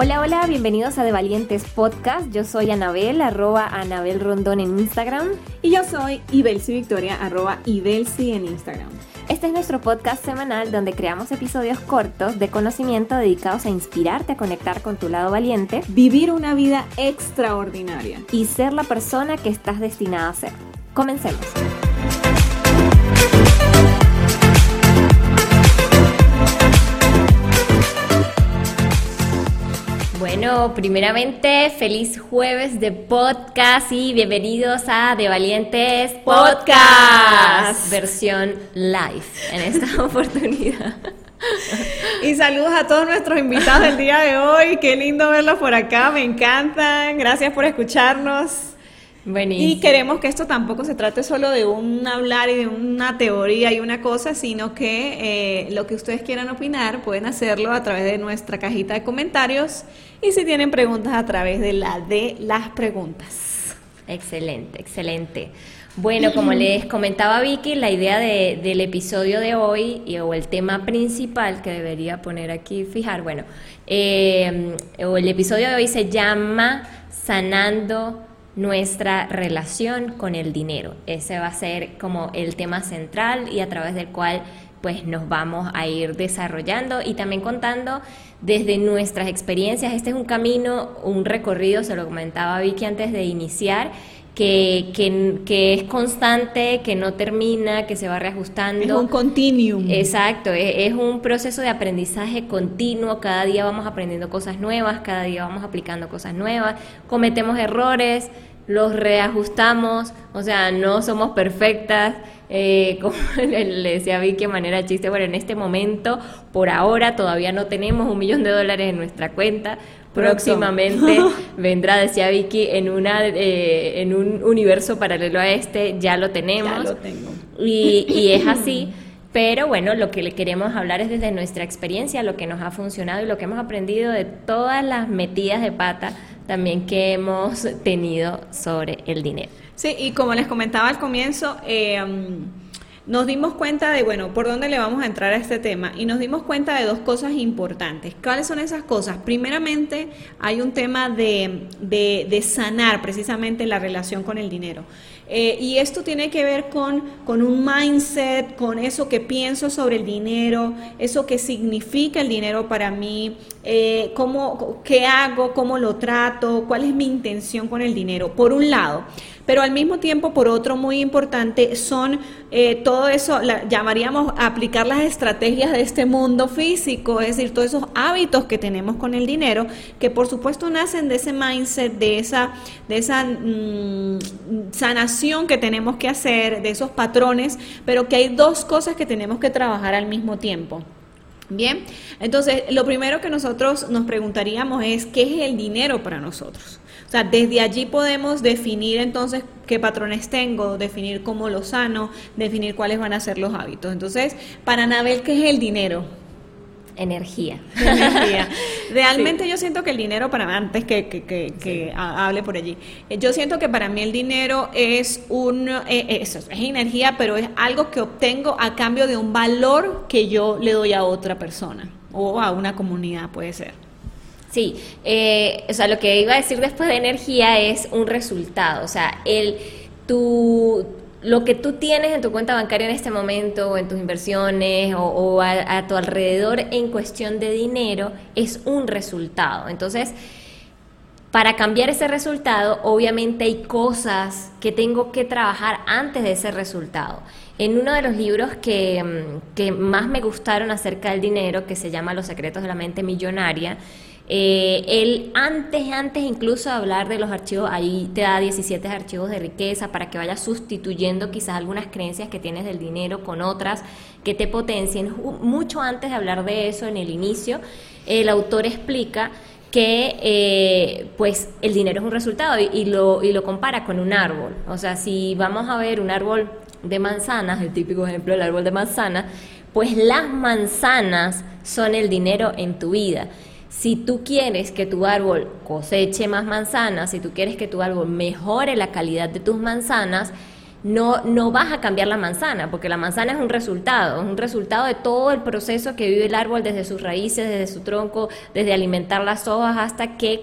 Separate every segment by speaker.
Speaker 1: Hola, hola, bienvenidos a De Valientes Podcast. Yo soy Anabel, arroba Anabel Rondón en Instagram.
Speaker 2: Y yo soy Ibelsi Victoria, arroba Ibelsi en Instagram.
Speaker 1: Este es nuestro podcast semanal donde creamos episodios cortos de conocimiento dedicados a inspirarte a conectar con tu lado valiente,
Speaker 2: vivir una vida extraordinaria
Speaker 1: y ser la persona que estás destinada a ser. Comencemos. Bueno, primeramente, feliz jueves de podcast y bienvenidos a De Valientes Podcast, versión live en esta oportunidad.
Speaker 2: Y saludos a todos nuestros invitados del día de hoy. Qué lindo verlos por acá, me encantan. Gracias por escucharnos. Y queremos que esto tampoco se trate solo de un hablar y de una teoría y una cosa, sino que eh, lo que ustedes quieran opinar pueden hacerlo a través de nuestra cajita de comentarios y si tienen preguntas a través de la de las preguntas.
Speaker 1: Excelente, excelente. Bueno, como les comentaba Vicky, la idea del episodio de hoy y, o el tema principal que debería poner aquí, fijar, bueno, eh, o el episodio de hoy se llama Sanando nuestra relación con el dinero. Ese va a ser como el tema central y a través del cual pues nos vamos a ir desarrollando y también contando desde nuestras experiencias. Este es un camino, un recorrido, se lo comentaba Vicky antes de iniciar, que, que, es constante, que no termina, que se va reajustando. Es
Speaker 2: un continuum.
Speaker 1: Exacto, es, es, un proceso de aprendizaje continuo, cada día vamos aprendiendo cosas nuevas, cada día vamos aplicando cosas nuevas, cometemos errores, los reajustamos, o sea, no somos perfectas, eh, como le decía Vicky de manera chiste, bueno, en este momento, por ahora, todavía no tenemos un millón de dólares en nuestra cuenta, próximamente vendrá, decía Vicky, en, una, eh, en un universo paralelo a este, ya lo tenemos.
Speaker 2: Ya lo tengo.
Speaker 1: Y, y es así. Pero bueno, lo que le queremos hablar es desde nuestra experiencia, lo que nos ha funcionado y lo que hemos aprendido de todas las metidas de pata también que hemos tenido sobre el dinero.
Speaker 2: Sí, y como les comentaba al comienzo, eh, nos dimos cuenta de, bueno, por dónde le vamos a entrar a este tema y nos dimos cuenta de dos cosas importantes. ¿Cuáles son esas cosas? Primeramente, hay un tema de, de sanar precisamente la relación con el dinero. Eh, y esto tiene que ver con, con un mindset, con eso que pienso sobre el dinero, eso que significa el dinero para mí, eh, cómo, qué hago, cómo lo trato, cuál es mi intención con el dinero, por un lado. Pero al mismo tiempo, por otro muy importante, son eh, todo eso, llamaríamos aplicar las estrategias de este mundo físico, es decir, todos esos hábitos que tenemos con el dinero, que por supuesto nacen de ese mindset, de esa, de esa mm, sanación que tenemos que hacer, de esos patrones, pero que hay dos cosas que tenemos que trabajar al mismo tiempo. Bien, entonces lo primero que nosotros nos preguntaríamos es, ¿qué es el dinero para nosotros? O sea, desde allí podemos definir entonces qué patrones tengo, definir cómo lo sano, definir cuáles van a ser los hábitos. Entonces, para Anabel, ¿qué es el dinero?
Speaker 1: Energía.
Speaker 2: Energía. Realmente yo siento que el dinero, para antes que, que, que, hable por allí, eh, yo siento que para mí el dinero es un, eh, eso, es energía, pero es algo que obtengo a cambio de un valor que yo le doy a otra persona o a una comunidad, puede ser.
Speaker 1: Sí, eh, o sea, lo que iba a decir después de energía es un resultado, o sea, el, tu, lo que tú tienes en tu cuenta bancaria en este momento, o en tus inversiones, o, a, tu alrededor en cuestión de dinero, es un resultado. Entonces, para cambiar ese resultado, obviamente hay cosas que tengo que trabajar antes de ese resultado. En uno de los libros que, mm, que más me gustaron acerca del dinero, que se llama Los secretos de la mente millonaria, eh, él antes, antes incluso de hablar de los archivos, ahí te da 17 archivos de riqueza para que vayas sustituyendo quizás algunas creencias que tienes del dinero con otras que te potencien. Mucho antes de hablar de eso en el inicio, el autor explica que eh, pues el dinero es un resultado y, lo, y lo compara con un árbol. O sea, si vamos a ver un árbol de manzanas, el típico ejemplo del árbol de manzanas, pues las manzanas son el dinero en tu vida. Si tú quieres que tu árbol coseche más manzanas, si tú quieres que tu árbol mejore la calidad de tus manzanas, no, no vas a cambiar la manzana, porque la manzana es un resultado, es un resultado de todo el proceso que vive el árbol desde sus raíces, desde su tronco, desde alimentar las hojas hasta que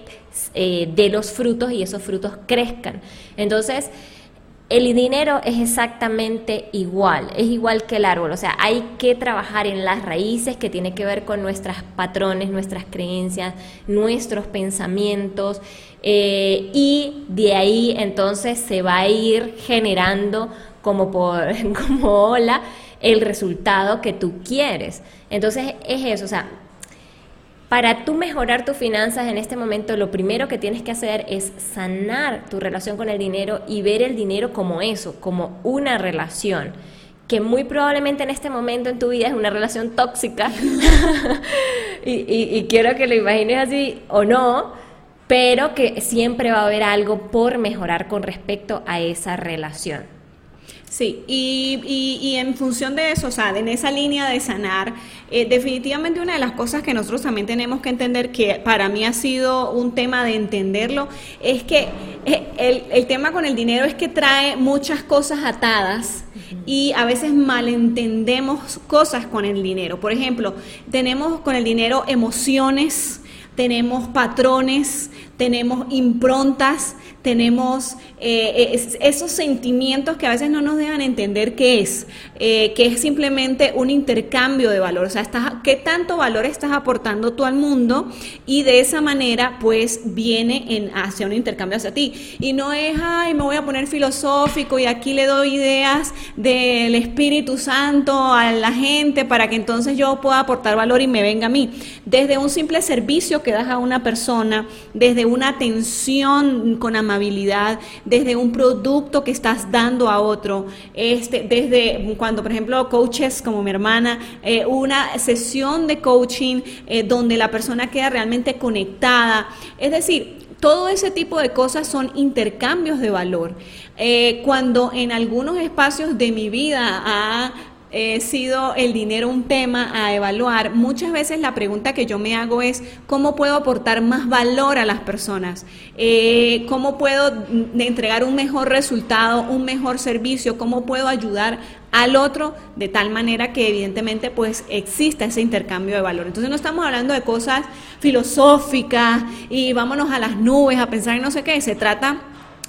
Speaker 1: eh, dé los frutos y esos frutos crezcan. Entonces, el dinero es exactamente igual, es igual que el árbol, o sea, hay que trabajar en las raíces que tiene que ver con nuestros patrones, nuestras creencias, nuestros pensamientos, eh, y de ahí entonces se va a ir generando como por como ola el resultado que tú quieres. Entonces es eso, o sea, para tú mejorar tus finanzas en este momento, lo primero que tienes que hacer es sanar tu relación con el dinero y ver el dinero como eso, como una relación que muy probablemente en este momento en tu vida es una relación tóxica y, quiero que lo imagines así o no, pero que siempre va a haber algo por mejorar con respecto a esa relación.
Speaker 2: Sí, y, y, en función de eso, o sea, en esa línea de sanar, eh, definitivamente una de las cosas que nosotros también tenemos que entender, que para mí ha sido un tema de entenderlo, es que eh, el, el tema con el dinero es que trae muchas cosas atadas y a veces malentendemos cosas con el dinero. Por ejemplo, tenemos con el dinero emociones, tenemos patrones, tenemos improntas, tenemos eh, esos sentimientos que a veces no nos dejan entender qué es, eh, que es simplemente un intercambio de valor, o sea, estás, qué tanto valor estás aportando tú al mundo y de esa manera pues viene en, hacia un intercambio hacia ti. Y no es, ay, me voy a poner filosófico y aquí le doy ideas del Espíritu Santo a la gente para que entonces yo pueda aportar valor y me venga a mí. Desde un simple servicio que das a una persona, desde una atención con amabilidad, desde un producto que estás dando a otro, este, desde cuando, por ejemplo, coaches como mi hermana, eh, una sesión de coaching eh, donde la persona queda realmente conectada. Es decir, todo ese tipo de cosas son intercambios de valor. Eh, cuando en algunos espacios de mi vida ha He sido el dinero un tema a evaluar, muchas veces la pregunta que yo me hago es cómo puedo aportar más valor a las personas, eh, cómo puedo entregar un mejor resultado, un mejor servicio, cómo puedo ayudar al otro de tal manera que evidentemente pues exista ese intercambio de valor. Entonces no estamos hablando de cosas filosóficas y vámonos a las nubes a pensar en no sé qué, se trata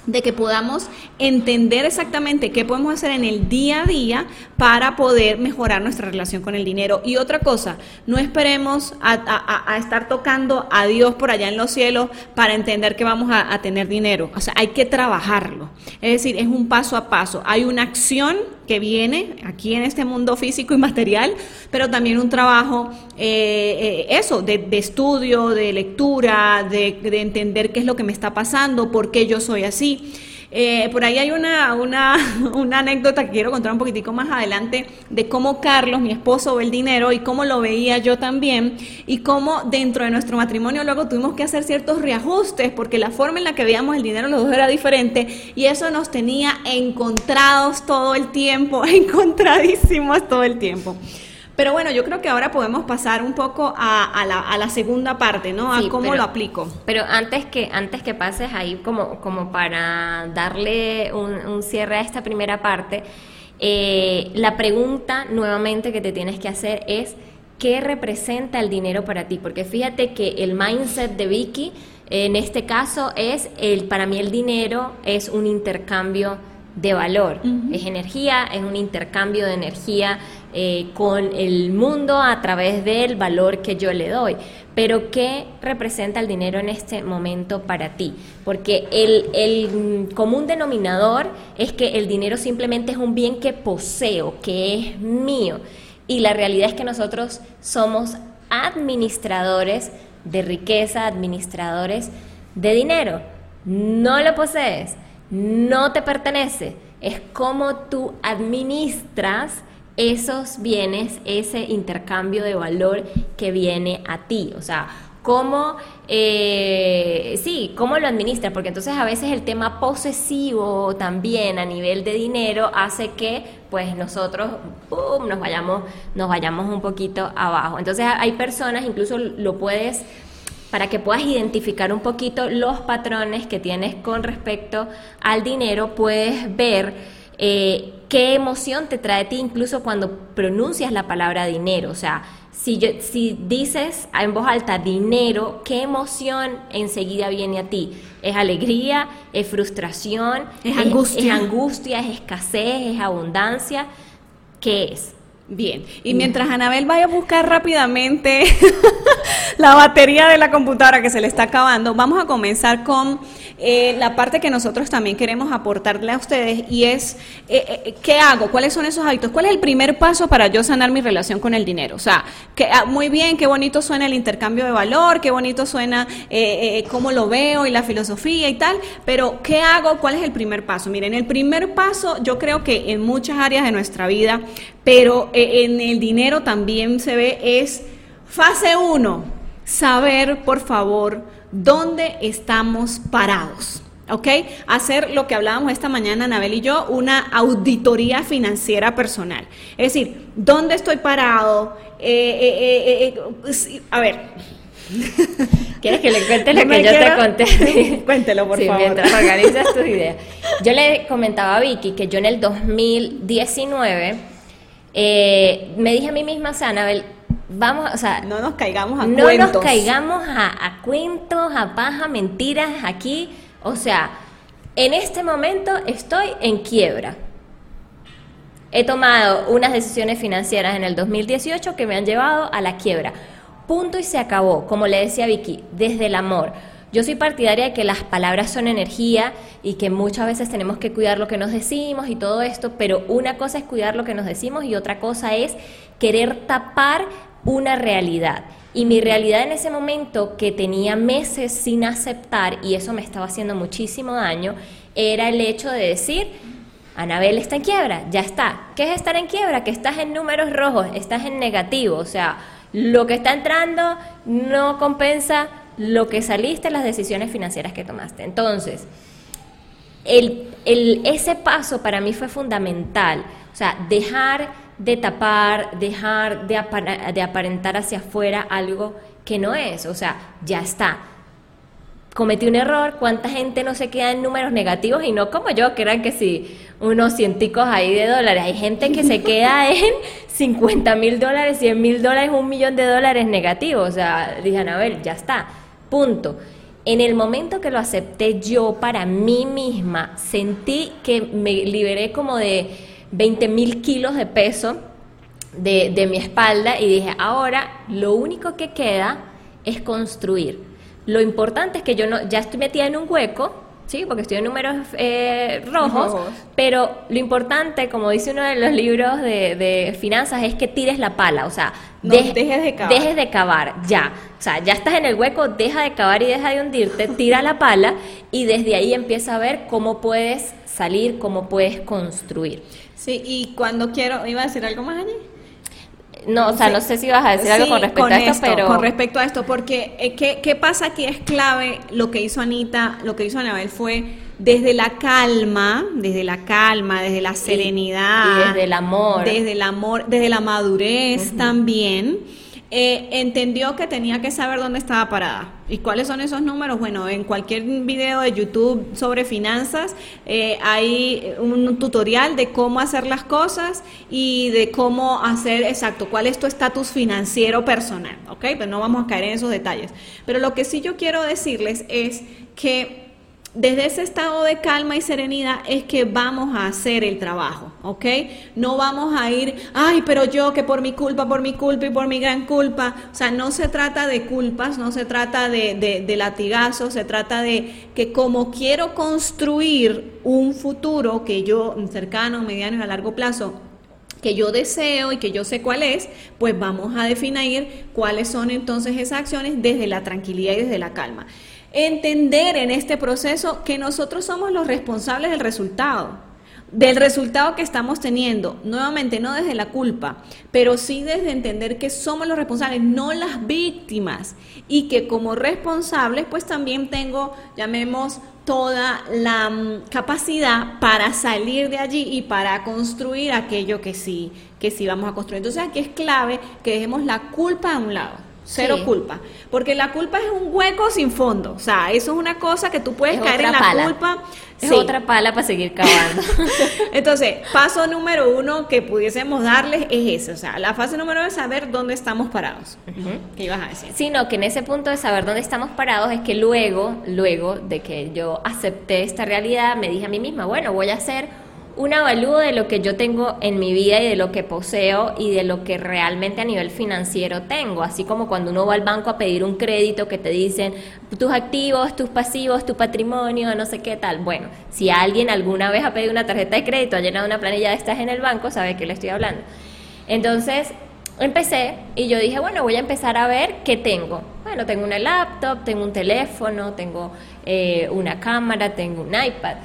Speaker 2: de que podamos entender exactamente qué podemos hacer en el día a día para poder mejorar nuestra relación con el dinero. Y otra cosa, no esperemos a, estar tocando a Dios por allá en los cielos para entender que vamos a, tener dinero. O sea, hay que trabajarlo. Es decir, es un paso a paso. Hay una acción que viene aquí en este mundo físico y material, pero también un trabajo, eh, eh, eso, de, estudio, de lectura, de, de entender qué es lo que me está pasando, por qué yo soy así. Eh, por ahí hay una, una, una, anécdota que quiero contar un poquitico más adelante de cómo Carlos, mi esposo, ve el dinero y cómo lo veía yo también y cómo dentro de nuestro matrimonio luego tuvimos que hacer ciertos reajustes porque la forma en la que veíamos el dinero los dos era diferente y eso nos tenía encontrados todo el tiempo, encontradísimos todo el tiempo. Pero bueno, yo creo que ahora podemos pasar un poco a, la, segunda parte, ¿no? A cómo lo aplico.
Speaker 1: Pero antes que, antes que pases ahí, como, como para darle un, cierre a esta primera parte, eh, la pregunta nuevamente que te tienes que hacer es, ¿qué representa el dinero para ti? Porque fíjate que el mindset de Vicky, en este caso, es, el, para mí el dinero es un intercambio de valor, es energía, es un intercambio de energía eh, con el mundo a través del valor que yo le doy. Pero ¿qué representa el dinero en este momento para ti? Porque el, el común denominador es que el dinero simplemente es un bien que poseo, que es mío. Y la realidad es que nosotros somos administradores de riqueza, administradores de dinero. No lo posees no te pertenece, es como tú administras esos bienes, ese intercambio de valor que viene a ti. O sea, cómo, eh, sí, cómo lo administras, porque entonces a veces el tema posesivo también a nivel de dinero hace que pues nosotros nos vayamos nos vayamos un poquito abajo. Entonces hay personas, incluso lo puedes para que puedas identificar un poquito los patrones que tienes con respecto al dinero, puedes ver eh, qué emoción te trae a ti incluso cuando pronuncias la palabra dinero. O sea, si, si dices en voz alta dinero, ¿qué emoción enseguida viene a ti? ¿Es alegría? ¿Es frustración?
Speaker 2: ¿Es, angustia?
Speaker 1: ¿Es angustia? ¿Es escasez? ¿Es abundancia? ¿Qué es?
Speaker 2: Bien, y mientras Anabel vaya a buscar rápidamente la batería de la computadora que se le está acabando, vamos a comenzar con eh, la parte que nosotros también queremos aportarle a ustedes y es, eh, eh, ¿qué hago? ¿Cuáles son esos hábitos? ¿Cuál es el primer paso para yo sanar mi relación con el dinero? O sea, que, ah, muy bien, qué bonito suena el intercambio de valor, qué bonito suena cómo lo veo y la filosofía y tal, pero ¿qué hago? ¿Cuál es el primer paso? Miren, el primer paso yo creo que en muchas áreas de nuestra vida, pero en el dinero también se ve es fase 1, saber, por favor, dónde estamos parados. ¿ok? Hacer lo que hablábamos esta mañana, Anabel y yo, una auditoría financiera personal. Es decir, ¿dónde estoy parado? Eh, eh, eh, pues, a ver.
Speaker 1: ¿Quieres que le cuente lo que yo te conté?
Speaker 2: Cuéntelo, por favor.
Speaker 1: Mientras organizas tus ideas. Yo le comentaba a Vicky que yo en el 2019 me dije a mí misma, o sea, Anabel, vamos, o sea,
Speaker 2: no nos caigamos a
Speaker 1: no
Speaker 2: cuentos.
Speaker 1: nos caigamos a, cuentos, a paja, mentiras aquí. O sea, en este momento estoy en quiebra. He tomado unas decisiones financieras en el 2018 que me han llevado a la quiebra. Punto y se acabó, como le decía Vicky, desde el amor. Yo soy partidaria de que las palabras son energía y que muchas veces tenemos que cuidar lo que nos decimos y todo esto, pero una cosa es cuidar lo que nos decimos y otra cosa es querer tapar una realidad. Y mi realidad en ese momento, que tenía meses sin aceptar, y eso me estaba haciendo muchísimo daño, era el hecho de decir, Anabel está en quiebra, ya está. ¿Qué es estar en quiebra? Que estás en números rojos, estás en negativo, o sea, lo que está entrando no compensa lo que saliste, las decisiones financieras que tomaste. Entonces, el, el, ese paso para mí fue fundamental, o sea, dejar de tapar, dejar de, de aparentar hacia afuera algo que no es. O sea, ya está. Cometí un error, cuánta gente no se queda en números negativos y no como yo, que eran que si unos cienticos ahí de dólares. Hay gente que se queda en 50 mil dólares, 100 mil dólares, un millón de dólares negativos. O sea, dije, a ver, ya está, punto. En el momento que lo acepté yo para mí misma, sentí que me liberé como de 20 mil kilos de peso de, mi espalda y dije, ahora lo único que queda es construir. Lo importante es que yo no, ya estoy metida en un hueco, ¿sí? Porque estoy en números eh, rojos, pero lo importante, como dice uno de los libros de, finanzas, es que tires la pala, o sea,
Speaker 2: dejes de cavar.
Speaker 1: Dejes de cavar, ya. O sea, ya estás en el hueco, deja de cavar y deja de hundirte, tira la pala y desde ahí empieza a ver cómo puedes salir, cómo puedes construir.
Speaker 2: Sí, y cuando quiero, ¿iba a decir algo más, allí?
Speaker 1: No, o sea, no sé si vas a decir algo con respecto a esto, pero...
Speaker 2: Con respecto a esto, porque eh, ¿qué, ¿qué pasa aquí? Es clave lo que hizo Anita, lo que hizo Anabel fue desde la calma, desde la calma, desde la serenidad.
Speaker 1: Y, desde el amor.
Speaker 2: Desde el amor, desde la madurez también eh, entendió que tenía que saber dónde estaba parada. ¿Y cuáles son esos números? Bueno, en cualquier video de YouTube sobre finanzas eh, hay un tutorial de cómo hacer las cosas y de cómo hacer exacto, cuál es tu estatus financiero personal, ¿ok? Pero no vamos a caer en esos detalles. Pero lo que sí yo quiero decirles es que desde ese estado de calma y serenidad es que vamos a hacer el trabajo, ¿ok? No vamos a ir, ay, pero yo que por mi culpa, por mi culpa y por mi gran culpa. O sea, no se trata de culpas, no se trata de, de, latigazos, se trata de que como quiero construir un futuro que yo, cercano, mediano y a largo plazo, que yo deseo y que yo sé cuál es, pues vamos a definir cuáles son entonces esas acciones desde la tranquilidad y desde la calma entender en este proceso que nosotros somos los responsables del resultado, del resultado que estamos teniendo, nuevamente no desde la culpa, pero sí desde entender que somos los responsables, no las víctimas, y que como responsables pues también tengo, llamemos, toda la mm, capacidad para salir de allí y para construir aquello que sí, que sí vamos a construir. Entonces aquí es clave que dejemos la culpa a un lado. Cero
Speaker 1: Sí.
Speaker 2: culpa. Porque la culpa es un hueco sin fondo. O sea, eso es una cosa que tú puedes
Speaker 1: Es
Speaker 2: caer en la
Speaker 1: pala.
Speaker 2: culpa.
Speaker 1: Es
Speaker 2: Sí.
Speaker 1: otra pala para seguir cavando.
Speaker 2: Entonces, paso número uno que pudiésemos darles es ese. O sea, la fase número uno es saber dónde estamos parados. ¿Qué ibas a decir?
Speaker 1: Sino que en ese punto de saber dónde estamos parados es que luego, luego de que yo acepté esta realidad, me dije a mí misma, bueno, voy a hacer un avalúo de lo que yo tengo en mi vida y de lo que poseo y de lo que realmente a nivel financiero tengo. Así como cuando uno va al banco a pedir un crédito que te dicen tus activos, tus pasivos, tu patrimonio, no sé qué tal. Bueno, si alguien alguna vez ha pedido una tarjeta de crédito, ha llenado una planilla de estas en el banco, sabe qué le estoy hablando. Entonces, empecé y yo dije, bueno, voy a empezar a ver qué tengo. Bueno, tengo una laptop, tengo un teléfono, tengo eh, una cámara, tengo un iPad.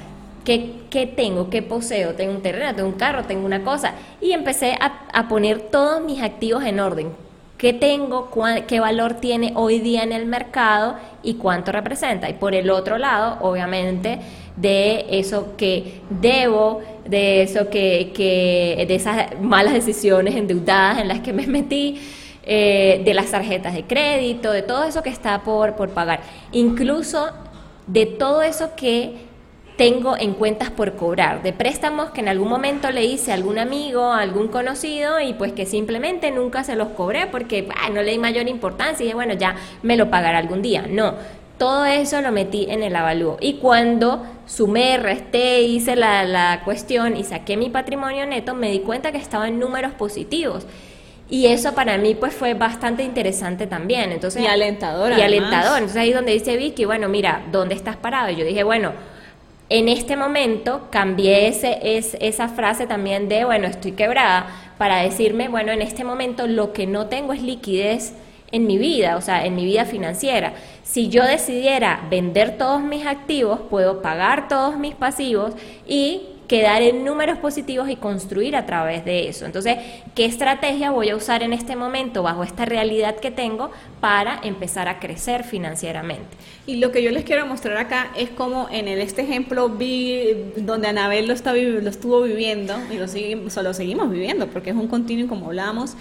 Speaker 1: ¿Qué, qué tengo? ¿Qué poseo? Tengo un terreno, tengo un carro, tengo una cosa. Y empecé a, a poner todos mis activos en orden. ¿Qué tengo? cuá- ¿Qué valor tiene hoy día en el mercado? ¿Y cuánto representa? Y por el otro lado, obviamente, de eso que debo, de eso que, que de esas malas decisiones endeudadas en las que me metí, eh, de las tarjetas de crédito, de todo eso que está por, por pagar. Incluso de todo eso que tengo en cuentas por cobrar, de préstamos que en algún momento le hice a algún amigo, a algún conocido y pues que simplemente nunca se los cobré porque ah, no le di mayor importancia y dije, bueno, ya me lo pagará algún día. No, todo eso lo metí en el avalúo. Y cuando sumé, resté, hice la, la cuestión y saqué mi patrimonio neto, me di cuenta que estaba en números positivos. Y eso para mí pues fue bastante interesante también. Entonces,
Speaker 2: Y alentador,
Speaker 1: Y
Speaker 2: además.
Speaker 1: alentador. Entonces ahí donde dice Vicky, bueno, mira, ¿dónde estás parado? Y yo dije, bueno, en este momento cambié ese, es, esa frase también de, bueno, estoy quebrada, para decirme, bueno, en este momento lo que no tengo es liquidez en mi vida, o sea, en mi vida financiera. Si yo decidiera vender todos mis activos, puedo pagar todos mis pasivos y quedar en números positivos y construir a través de eso. Entonces, ¿qué estrategia voy a usar en este momento bajo esta realidad que tengo para empezar a crecer financieramente?
Speaker 2: Y lo que yo les quiero mostrar acá es como en el, este ejemplo vi donde Anabel lo, está, lo estuvo viviendo y lo, seguimos, lo seguimos viviendo porque es un continuo como hablamos.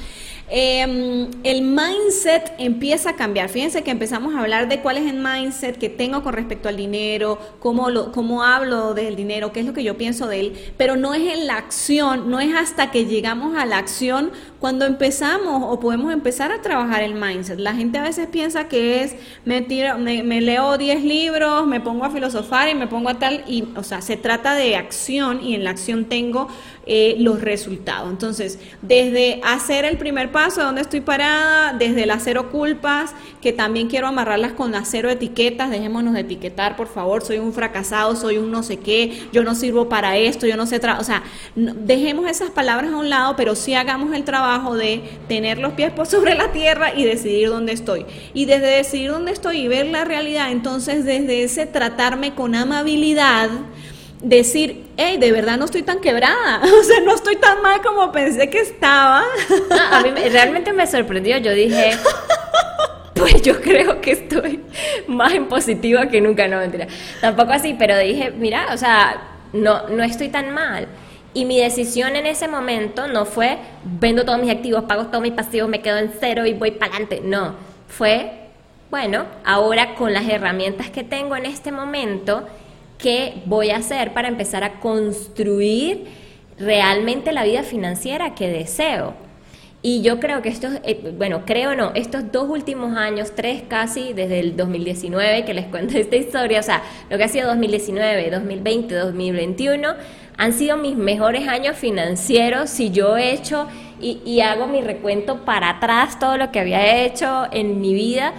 Speaker 2: Eh, el mindset empieza a cambiar. Fíjense que empezamos a hablar de cuál es el mindset que tengo con respecto al dinero, cómo, lo, cómo hablo del dinero, qué es lo que yo pienso de él, pero no es en la acción, no es hasta que llegamos a la acción cuando empezamos o podemos empezar a trabajar el mindset. La gente a veces piensa que es, me, tiro- me, me leo 10 libros, me pongo a filosofar y me pongo a tal, y, o sea, se trata de acción y en la acción tengo eh, los resultados. Entonces, desde hacer el primer paso, de donde estoy parada, desde las cero culpas, que también quiero amarrarlas con las cero etiquetas, dejémonos de etiquetar, por favor, soy un fracasado, soy un no sé qué, yo no sirvo para esto, yo no sé, o sea, dejemos esas palabras a un lado, pero sí hagamos el trabajo de tener los pies por sobre la tierra y decidir dónde estoy. Y desde decidir dónde estoy y ver la realidad, entonces desde ese tratarme con amabilidad, decir, hey, de verdad no estoy tan quebrada, o sea, no estoy tan mal como pensé que estaba.
Speaker 1: No, a mí me- realmente me sorprendió. Yo dije, pues yo creo que estoy más en positiva que nunca. No, mentira. Tampoco así, pero dije, mira, o sea, no, no estoy tan mal. Y mi decisión en ese momento no fue, vendo todos mis activos, pago todos mis pasivos, me quedo en cero y voy para adelante. No, fue, bueno, ahora con las herramientas que tengo en este momento, ¿qué voy a hacer para empezar a construir realmente la vida financiera que deseo? Y yo creo que estos, eh, bueno, creo no, estos dos últimos años, tres casi, desde el 2019 que les cuento esta historia, o sea, lo que ha sido 2019, 2020, 2021, han sido mis mejores años financieros si yo he hecho y, y hago mi recuento para atrás todo lo que había hecho en mi vida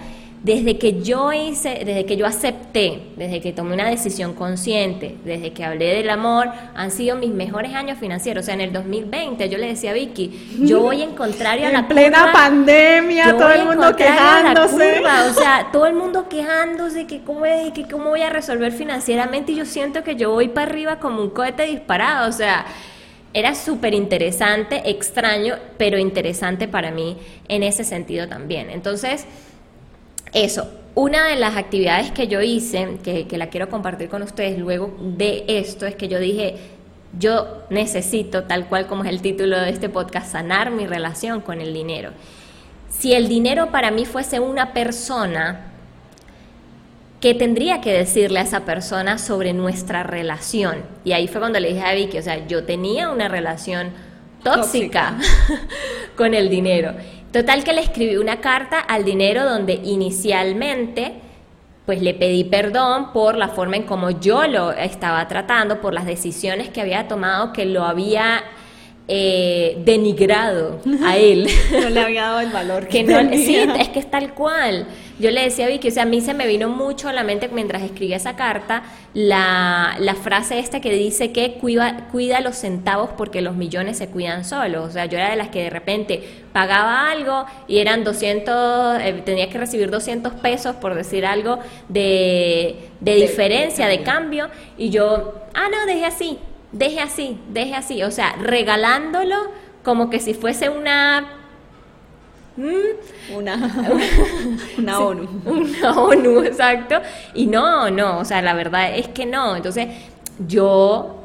Speaker 1: desde que yo hice, desde que yo acepté, desde que tomé una decisión consciente, desde que hablé del amor, han sido mis mejores años financieros. O sea, en el 2020 yo le decía a Vicky, yo voy en contrario a la
Speaker 2: en plena
Speaker 1: curva,
Speaker 2: pandemia, todo el mundo quejándose.
Speaker 1: curva, o sea, todo el mundo quejándose que cómo, es, que cómo voy a resolver financieramente y yo siento que yo voy para arriba como un cohete disparado, o sea, era súper interesante, extraño, pero interesante para mí en ese sentido también. Entonces, eso, una de las actividades que yo hice, que, que la quiero compartir con ustedes luego de esto, es que yo dije, yo necesito, tal cual como es el título de este podcast, sanar mi relación con el dinero. si el dinero para mí fuese una persona, ¿qué tendría que decirle a esa persona sobre nuestra relación? Y ahí fue cuando le dije a Vicky, o sea, yo tenía una relación tóxica, con el dinero. Total que le escribí una carta al dinero donde inicialmente pues le pedí perdón por la forma en como yo lo estaba tratando, por las decisiones que había tomado, que lo había eh, denigrado a él.
Speaker 2: No le había dado el valor
Speaker 1: que, no, Sí, es que es tal cual. Yo le decía a Vicky, o sea, a mí se me vino mucho a la mente mientras escribía esa carta la, la frase esta que dice que cuida, cuida los centavos porque los millones se cuidan solos. O sea, yo era de las que de repente pagaba algo y eran 200, eh, tenía que recibir 200 pesos por decir algo de, de diferencia, de cambio, y yo, ah, no, dejé así deje así, deje así, o sea, regalándolo como que si fuese una...
Speaker 2: Una, una ONU.
Speaker 1: Una ONU, exacto. Y no, no, o sea, la verdad es que no. Entonces, yo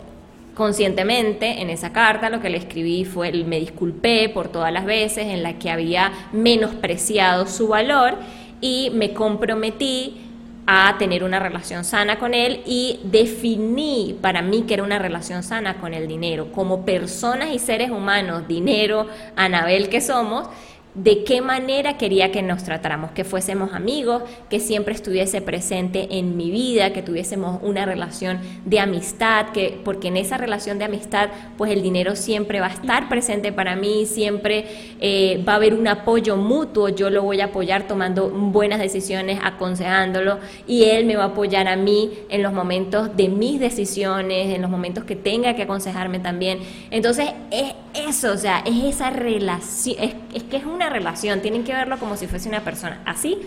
Speaker 1: conscientemente en esa carta lo que le escribí fue, me disculpé por todas las veces en las que había menospreciado su valor y me comprometí a tener una relación sana con él y definí para mí que era una relación sana con el dinero. Como personas y seres humanos, dinero, Anabel que somos, de qué manera quería que nos tratáramos, que fuésemos amigos, que siempre estuviese presente en mi vida, que tuviésemos una relación de amistad, que porque en esa relación de amistad, pues el dinero siempre va a estar presente para mí, siempre eh, va a haber un apoyo mutuo, yo lo voy a apoyar tomando buenas decisiones, aconsejándolo, y él me va a apoyar a mí en los momentos de mis decisiones, en los momentos que tenga que aconsejarme también. Entonces, es eso, o sea, es esa relación, es, es que es un una relación, tienen que verlo como si fuese una persona. Así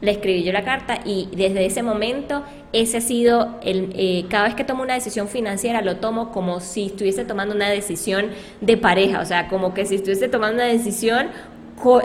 Speaker 1: le escribí yo la carta y desde ese momento ese ha sido el eh, cada vez que tomo una decisión financiera lo tomo como si estuviese tomando una decisión de pareja o sea como que si estuviese tomando una decisión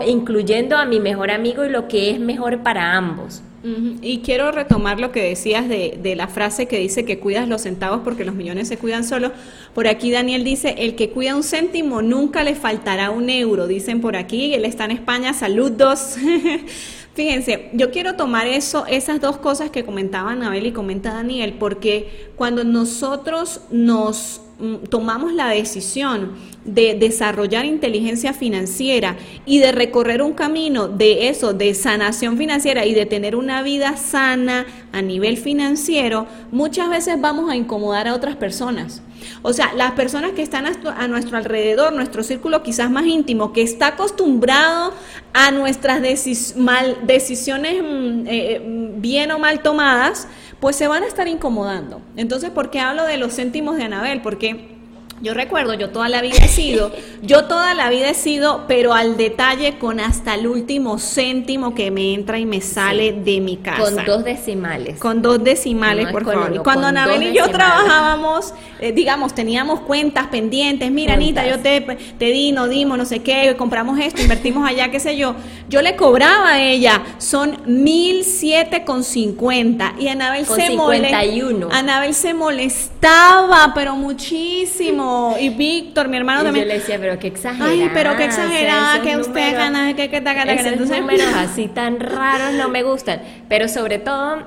Speaker 1: incluyendo a mi mejor amigo y lo que es mejor para ambos
Speaker 2: y quiero retomar lo que decías de, de, la frase que dice que cuidas los centavos porque los millones se cuidan solos. Por aquí Daniel dice, el que cuida un céntimo nunca le faltará un euro, dicen por aquí, él está en España, saludos. Fíjense, yo quiero tomar eso, esas dos cosas que comentaba Anabel y comenta Daniel, porque cuando nosotros nos tomamos la decisión de desarrollar inteligencia financiera y de recorrer un camino de eso, de sanación financiera y de tener una vida sana a nivel financiero, muchas veces vamos a incomodar a otras personas. O sea, las personas que están a nuestro alrededor, nuestro círculo quizás más íntimo, que está acostumbrado a nuestras decisiones mm, eh, mm, bien o mal tomadas, pues se van a estar incomodando. Entonces, ¿por qué hablo de los céntimos de Anabel? Porque yo recuerdo, yo toda la vida he sido, yo toda la vida he sido, pero al detalle con hasta el último céntimo que me entra y me sale de mi casa.
Speaker 1: Con dos decimales.
Speaker 2: Con dos decimales, por favor. cuando Anabel y yo trabajábamos, eh, digamos, teníamos cuentas pendientes, mira Anita, yo te, te di, no dimos, no sé qué, compramos esto, invertimos allá, qué sé yo. Yo le cobraba a ella, son mil siete con cincuenta. Y Anabel se molestaba. Anabel se molestaba, pero muchísimo y Víctor, mi hermano también.
Speaker 1: Yo le decía, pero qué exagerada.
Speaker 2: Ay, pero qué exagerada, que usted gana, que que
Speaker 1: gana. Entonces, números así tan raros no me gustan. Pero sobre todo,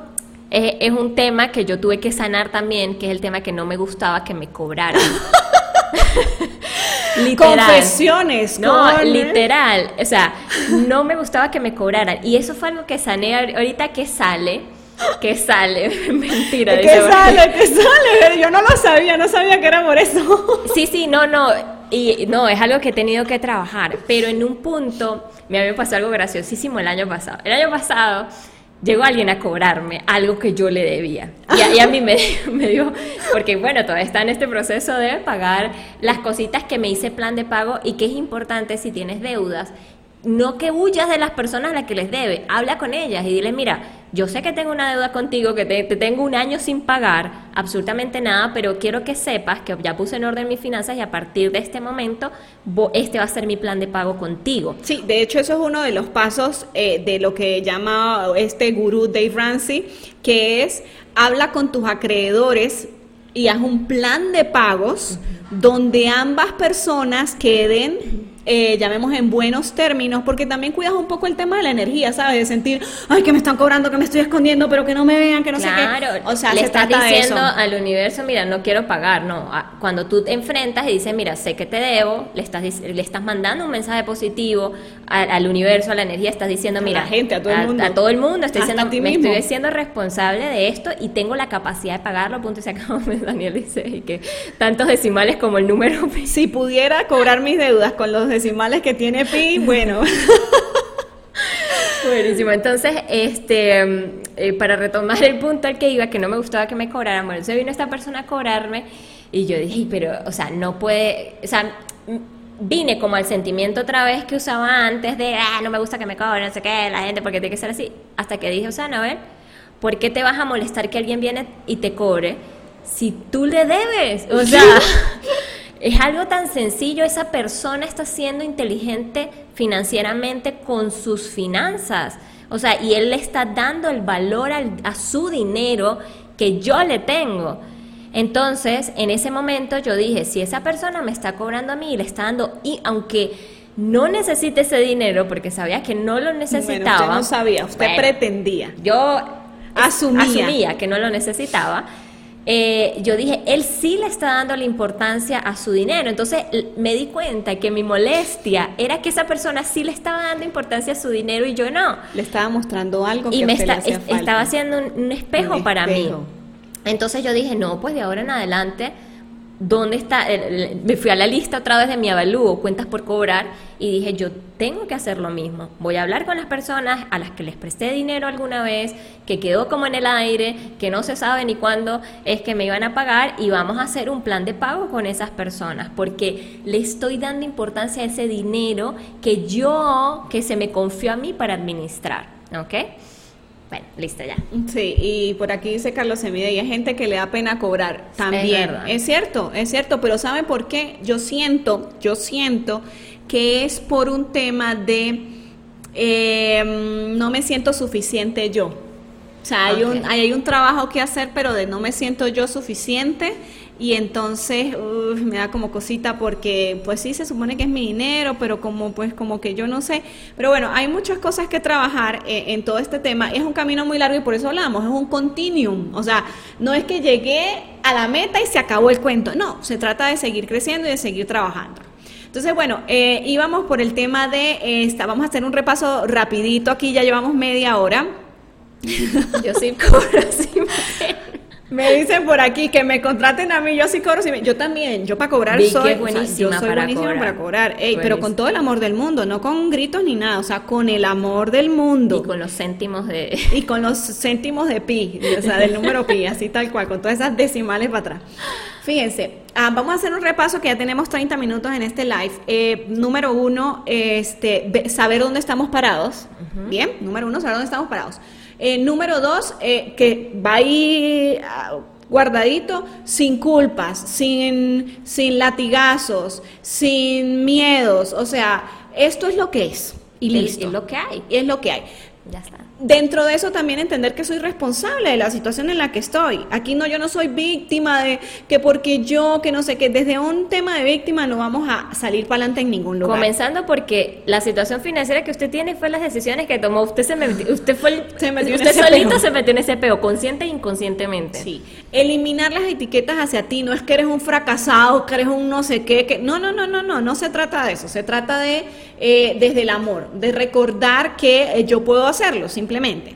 Speaker 1: es, es, un tema que yo tuve que sanar también, que es el tema que no me gustaba que me cobraran.
Speaker 2: literal. Confesiones.
Speaker 1: No, literal. O sea, no me gustaba que me cobraran. Y eso fue algo que sané ahorita que sale que sale, mentira.
Speaker 2: Que sale, que sale, yo no lo sabía, no sabía que era por eso.
Speaker 1: Sí, sí, no, no, y no, es algo que he tenido que trabajar, pero en un punto, me había pasado algo graciosísimo el año pasado. El año pasado llegó alguien a cobrarme algo que yo le debía. Y, a, mí me, me dio, porque bueno, todavía está en este proceso de pagar las cositas que me hice plan de pago y que es importante si tienes deudas no que huyas de las personas a las que les debe, habla con ellas y dile, mira, yo sé que tengo una deuda contigo, que te, tengo un año sin pagar absolutamente nada, pero quiero que sepas que ya puse en orden mis finanzas y a partir de este momento este va a ser mi plan de pago contigo.
Speaker 2: Sí, de hecho eso es uno de los pasos eh, de lo que llama este gurú Dave Ramsey, que es habla con tus acreedores y haz un plan de pagos donde ambas personas queden eh, llamemos en buenos términos, porque también cuidas un poco el tema de la energía, ¿sabes? De sentir, ay, que me están cobrando, que me estoy escondiendo, pero que no me vean, que no sé qué.
Speaker 1: O sea, le estás diciendo al universo, mira, no quiero pagar, no. Cuando tú te enfrentas y dices, mira, sé que te debo, le estás, le estás mandando un mensaje positivo al, universo, a la energía, estás diciendo, mira,
Speaker 2: a la gente, a todo el mundo.
Speaker 1: A, todo el mundo, estoy diciendo, me estoy siendo responsable de esto y tengo la capacidad de pagarlo, punto y se acabó. Daniel dice, y que tantos decimales como el número.
Speaker 2: Si pudiera cobrar mis deudas con los decimales que tiene Pi, bueno.
Speaker 1: Buenísimo. Entonces, este, eh, para retomar el punto al que iba, que no me gustaba que me cobraran, bueno, se vino esta persona a cobrarme y yo dije, pero, o sea, no puede, o sea, vine como al sentimiento otra vez que usaba antes de, ah, no me gusta que me cobren, no sé qué, la gente, porque tiene que ser así, hasta que dije, o sea, no, a ver, ¿por qué te vas a molestar que alguien viene y te cobre si tú le debes? O sea... Es algo tan sencillo, esa persona está siendo inteligente financieramente con sus finanzas. O sea, y él le está dando el valor a su dinero que yo le tengo. Entonces, en ese momento yo dije, si esa persona me está cobrando a mí y le está dando, y aunque no necesite ese dinero, porque sabía que no lo necesitaba. usted
Speaker 2: no sabía, usted pretendía.
Speaker 1: Yo asumía. asumía que no lo necesitaba eh, yo dije, él sí le está dando la importancia a su dinero. Entonces me di cuenta que mi molestia era que esa persona sí le estaba dando importancia a su dinero y yo no.
Speaker 2: Le estaba mostrando algo
Speaker 1: y me estaba haciendo un, espejo para mí. Entonces yo dije, no, pues de ahora en adelante ¿dónde está? Me fui a la lista otra vez de mi avalúo, cuentas por cobrar, y dije, yo tengo que hacer lo mismo. Voy a hablar con las personas a las que les presté dinero alguna vez, que quedó como en el aire, que no se sabe ni cuándo es que me iban a pagar, y vamos a hacer un plan de pago con esas personas, porque le estoy dando importancia a ese dinero que yo, que se me confió a mí para administrar, ¿ok? Bueno, listo ya.
Speaker 2: Sí, y por aquí dice Carlos Semide, y hay gente que le da pena cobrar también. Es, cierto, es cierto, pero ¿sabe por qué? Yo siento, yo siento que es por un tema de em, no me siento suficiente yo. O sea, hay, un, hay un trabajo que hacer, pero de no me siento yo suficiente y entonces me da como cosita porque pues sí se supone que es mi dinero, pero como pues como que yo no sé, pero bueno, hay muchas cosas que trabajar eh, en todo este tema, es un camino muy largo y por eso hablamos, es un continuum, o sea, no es que llegué a la meta y se acabó el cuento, no, se trata de seguir creciendo y de seguir trabajando. Entonces, bueno, eh, íbamos por el tema de esta, vamos a hacer un repaso rapidito, aquí ya llevamos media hora.
Speaker 1: Yo sí cobro, sí.
Speaker 2: Me dicen por aquí que me contraten a mí, yo sí cobro, yo también, yo para cobrar soy, buenísima, yo soy para buenísima cobrar. para cobrar, pero con todo el amor del mundo, no con gritos ni nada, o sea, con el amor del mundo.
Speaker 1: Y con los céntimos de...
Speaker 2: Y con los céntimos de pi, o sea, del número pi, así tal cual, con todas esas decimales para atrás. Fíjense, ah, vamos a hacer un repaso que ya tenemos 30 minutos en este live. Eh, número uno, este, saber dónde estamos parados. Bien, número uno, saber dónde estamos parados. Eh, número dos, eh, que va ahí ah, guardadito, sin culpas, sin, sin latigazos, sin miedos. O sea, esto es lo que es. Y listo.
Speaker 1: Es lo que hay.
Speaker 2: Es lo que hay.
Speaker 1: Ya está
Speaker 2: dentro de eso también entender que soy responsable de la situación en la que estoy. Aquí no, yo no soy víctima de que porque yo, que no sé qué, desde un tema de víctima no vamos a salir para adelante en ningún lugar.
Speaker 1: Comenzando porque la situación financiera que usted tiene fue las decisiones que tomó. Usted se metió, usted fue usted solito se metió en ese peo, consciente e inconscientemente.
Speaker 2: Sí. Eliminar las etiquetas hacia ti, no es que eres un fracasado, que eres un no sé qué, que no, no, no, no, no, no se trata de eso, se trata de eh, desde el amor, de recordar que eh, yo puedo hacerlo, simplemente simplemente.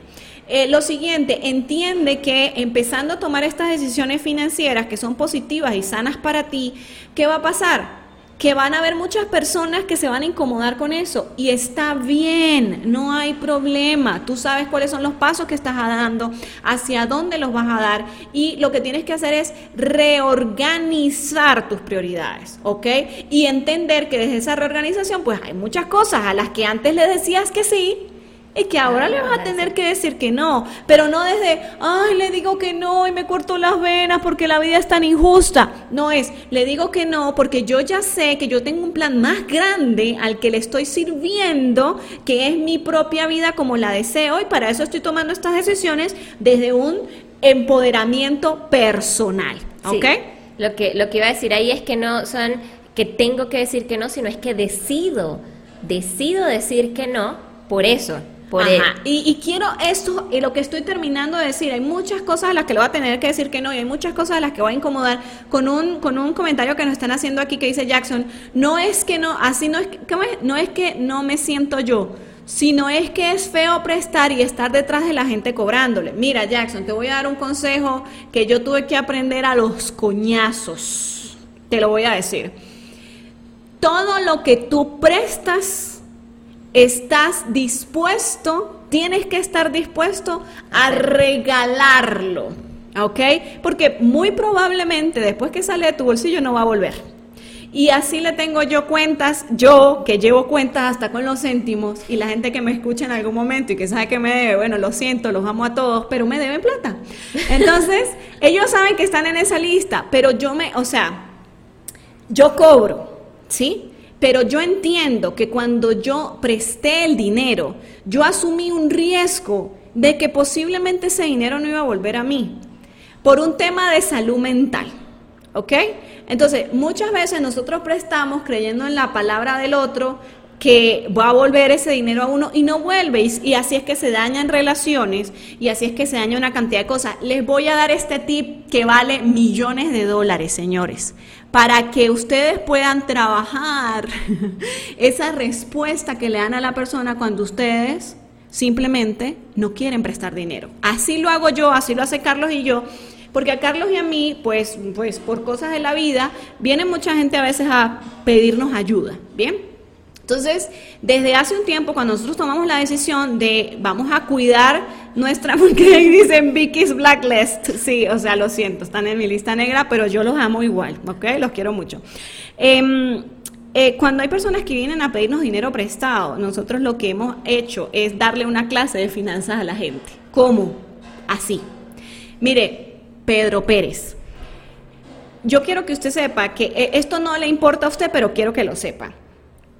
Speaker 2: Eh, lo siguiente, entiende que empezando a tomar estas decisiones financieras que son positivas y sanas para ti, ¿qué va a pasar? que van a haber muchas personas que se van a incomodar con eso y está bien, no hay problema. Tú sabes cuáles son los pasos que estás dando, hacia dónde los vas a dar y lo que tienes que hacer es reorganizar tus prioridades, ¿ok? Y entender que desde esa reorganización pues hay muchas cosas a las que antes le decías que sí y que ahora le vas a tener que decir que no, pero no desde, ay, le digo que no y me corto las venas porque la vida es tan injusta. No es, le digo que no porque yo ya sé que yo tengo un plan más grande al que le estoy sirviendo, que es mi propia vida como la deseo y para eso estoy tomando estas decisiones desde un empoderamiento personal, ¿ok?
Speaker 1: Lo que, lo que iba a decir ahí es que no son que tengo que decir que no, sino es que decido, decido decir que no por eso. Por él.
Speaker 2: Y, y, quiero esto, y lo que estoy terminando de decir, hay muchas cosas a las que le voy a tener que decir que no, y hay muchas cosas a las que voy a incomodar con un, con un comentario que nos están haciendo aquí que dice Jackson, no es que no, así no es, no es que no me siento yo, sino es que es feo prestar y estar detrás de la gente cobrándole. Mira, Jackson, te voy a dar un consejo que yo tuve que aprender a los coñazos. Te lo voy a decir. Todo lo que tú prestas, estás dispuesto, tienes que estar dispuesto a regalarlo. ¿Ok? Porque muy probablemente después que sale de tu bolsillo no va a volver. Y así le tengo yo cuentas, yo que llevo cuentas hasta con los céntimos y la gente que me escucha en algún momento y que sabe que me debe, bueno, lo siento, los amo a todos, pero me deben plata. Entonces, ellos saben que están en esa lista, pero yo me, o sea, yo cobro, ¿sí? Pero yo entiendo que cuando yo presté el dinero, yo asumí un riesgo de que posiblemente ese dinero no iba a volver a mí por un tema de salud mental. ¿Ok? Entonces, muchas veces nosotros prestamos creyendo en la palabra del otro que va a volver ese dinero a uno y no vuelve. Y, así es que se dañan relaciones y así es que se daña una cantidad de cosas. Les voy a dar este tip que vale millones de dólares, señores, para que ustedes puedan trabajar esa respuesta que le dan a la persona cuando ustedes simplemente no quieren prestar dinero. Así lo hago yo, así lo hace Carlos y yo. Porque a Carlos y a mí, pues, pues por cosas de la vida, viene mucha gente a veces a pedirnos ayuda, ¿bien? Entonces, desde hace un tiempo, cuando nosotros tomamos la decisión de vamos a cuidar nuestra, porque dicen Vicky's Blacklist, sí, o sea, lo siento, están en mi lista negra, pero yo los amo igual, ¿ok? Los quiero mucho. Em, eh, cuando hay personas que vienen a pedirnos dinero prestado, nosotros lo que hemos hecho es darle una clase de finanzas a la gente. ¿Cómo? Así. Mire, Pedro Pérez. Yo quiero que usted sepa que eh, esto no le importa a usted, pero quiero que lo sepa.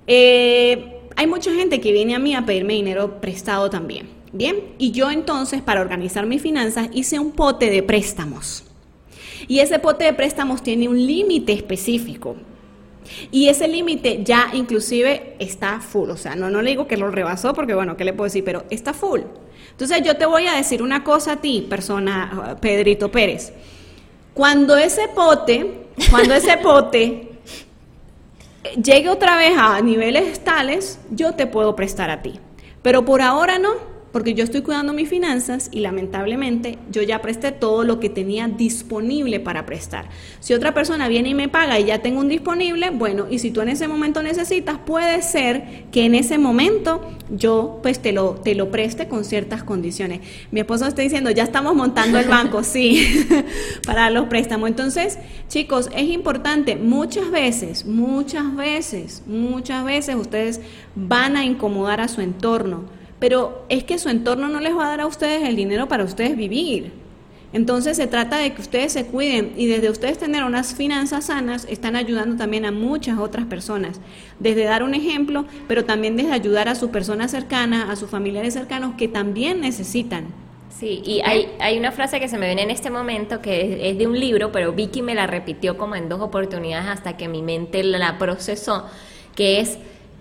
Speaker 2: Eh, hay mucha gente que viene a mí a pedirme dinero prestado también. Bien, y yo entonces para organizar mis finanzas hice un pote de préstamos. Y ese pote de préstamos tiene un límite específico. Y ese límite ya inclusive está full. O sea, no, no le digo que lo rebasó porque bueno, ¿qué le puedo decir? Pero está full. Entonces yo te voy a decir una cosa a ti, persona Pedrito Pérez. Cuando ese pote, cuando ese pote llegue otra vez a niveles tales, yo te puedo prestar a ti. Pero por ahora no porque yo estoy cuidando mis finanzas y lamentablemente yo ya presté todo lo que tenía disponible para prestar. Si otra persona viene y me paga y ya tengo un disponible, bueno, y si tú en ese momento necesitas, puede ser que en ese momento yo pues te lo, te lo preste con ciertas condiciones. Mi esposo está diciendo, ya estamos montando el banco, sí, para los préstamos. Entonces, chicos, es importante, muchas veces, muchas veces, muchas veces ustedes van a incomodar a su entorno pero es que su entorno no les va a dar a ustedes el dinero para ustedes vivir. Entonces se trata de que ustedes se cuiden y desde ustedes tener unas finanzas sanas están ayudando también a muchas otras personas. Desde dar un ejemplo, pero también desde ayudar a sus personas cercanas, a sus familiares cercanos que también necesitan.
Speaker 1: Sí, y hay, hay una frase que se me viene en este momento que es de un libro, pero Vicky me la repitió como en dos oportunidades hasta que mi mente la procesó, que es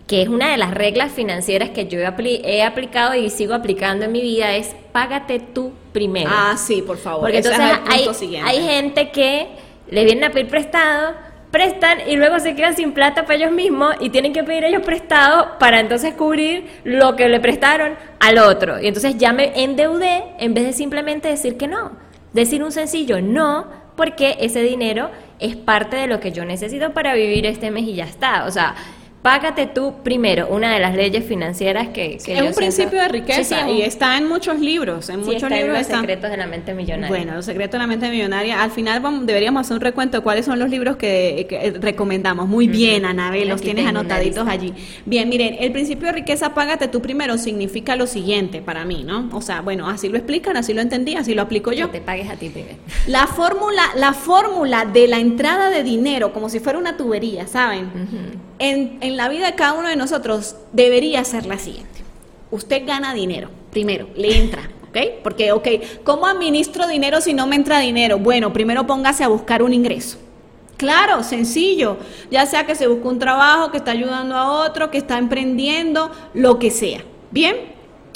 Speaker 1: que es una de las reglas financieras que yo he, aplicado y sigo aplicando en mi vida, es págate tú primero.
Speaker 2: Ah, sí, por favor.
Speaker 1: Porque entonces hay, gente que le vienen a pedir prestado, prestan y luego se quedan sin plata para ellos mismos y tienen que pedir ellos prestado para entonces cubrir lo que le prestaron al otro. Y entonces ya me endeudé en vez de simplemente decir que no. Decir un sencillo no, porque ese dinero es parte de lo que yo necesito para vivir este mes y ya está. O sea, Págate tú primero, una de las leyes financieras que,
Speaker 2: es un principio de riqueza y está en muchos libros, en muchos libros.
Speaker 1: Los secretos de la mente millonaria.
Speaker 2: Bueno, los secretos de la mente millonaria. Al final deberíamos hacer un recuento de cuáles son los libros que, recomendamos. Muy bien, Anabel, los tienes anotaditos allí. Bien, miren, el principio de riqueza, págate tú primero, significa lo siguiente para mí, ¿no? O sea, bueno, así lo explican, así lo entendí, así lo aplico yo.
Speaker 1: Que te pagues a ti primero.
Speaker 2: La fórmula, la fórmula de la entrada de dinero, como si fuera una tubería, ¿saben? En, la vida de cada uno de nosotros debería ser la siguiente. Usted gana dinero, primero, le entra, ¿ok? Porque, ok, ¿cómo administro dinero si no me entra dinero? Bueno, primero póngase a buscar un ingreso. Claro, sencillo. Ya sea que se busca un trabajo, que está ayudando a otro, que está emprendiendo, lo que sea. Bien.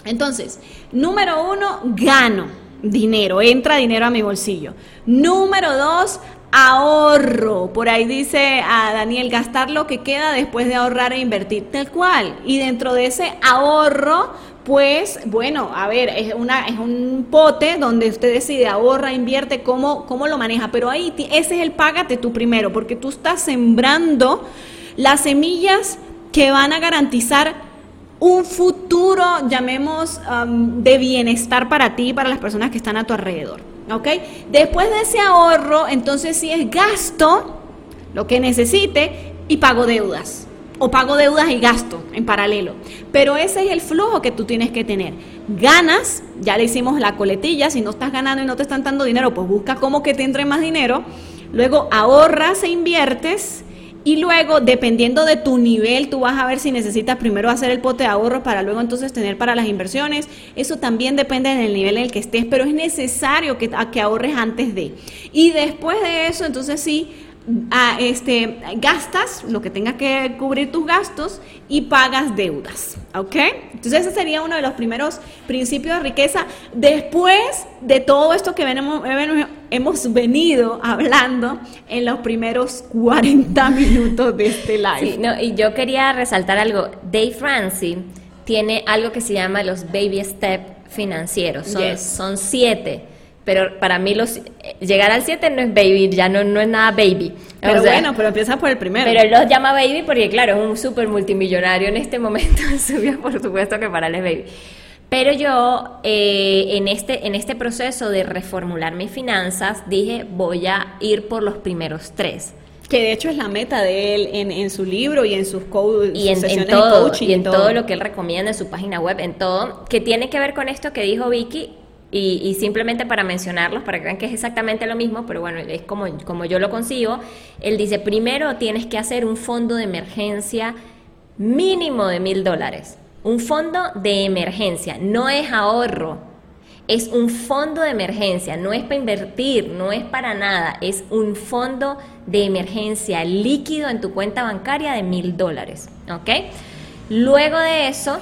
Speaker 2: Entonces, número uno, gano dinero, entra dinero a mi bolsillo. Número dos, ahorro. Por ahí dice a Daniel, gastar lo que queda después de ahorrar e invertir. Tal cual. Y dentro de ese ahorro, pues bueno, a ver, es, una, es un pote donde usted decide, ahorra, invierte, cómo, cómo lo maneja. Pero ahí ese es el págate tú primero, porque tú estás sembrando las semillas que van a garantizar un futuro, llamemos, um, de bienestar para ti y para las personas que están a tu alrededor. ¿Ok? Después de ese ahorro, entonces sí es gasto, lo que necesite, y pago deudas. O pago deudas y gasto en paralelo. Pero ese es el flujo que tú tienes que tener. Ganas, ya le hicimos la coletilla, si no estás ganando y no te están dando dinero, pues busca cómo que te entre más dinero. Luego ahorras e inviertes y luego, dependiendo de tu nivel, tú vas a ver si necesitas primero hacer el pote de ahorro para luego entonces tener para las inversiones. Eso también depende del nivel en el que estés, pero es necesario que, que ahorres antes de. Y después de eso, entonces sí, este, gastas lo que tenga que cubrir tus gastos y pagas deudas. ¿Ok? Entonces ese sería uno de los primeros principios de riqueza. Después de todo esto que venimos, hemos venido hablando en los primeros 40 minutos de este live.
Speaker 1: Sí, no, y yo quería resaltar algo. Dave Ramsey tiene algo que se llama los baby step financieros. Son, son siete pero para mí los llegar al 7 no es baby, ya no, no es nada baby.
Speaker 2: Pero bueno, pero empieza por el primero.
Speaker 1: Pero él los llama baby porque claro, es un súper multimillonario en este momento en su vida, por supuesto que para él es baby. Pero yo eh, en, este, en este proceso de reformular mis finanzas dije voy a ir por los primeros tres.
Speaker 2: Que de hecho es la meta de él en, en su libro y en sus,
Speaker 1: y en, todo, Y en todo lo que él recomienda en su página web, en todo, que tiene que ver con esto que dijo Vicky, y, simplemente para mencionarlos, para que vean que es exactamente lo mismo, pero bueno, es como, como yo lo consigo, él dice, primero tienes que hacer un fondo de emergencia mínimo de mil dólares. Un fondo de emergencia, no es ahorro, es un fondo de emergencia, no es para invertir, no es para nada, es un fondo de emergencia líquido en tu cuenta bancaria de mil dólares, ¿ok? Luego de eso,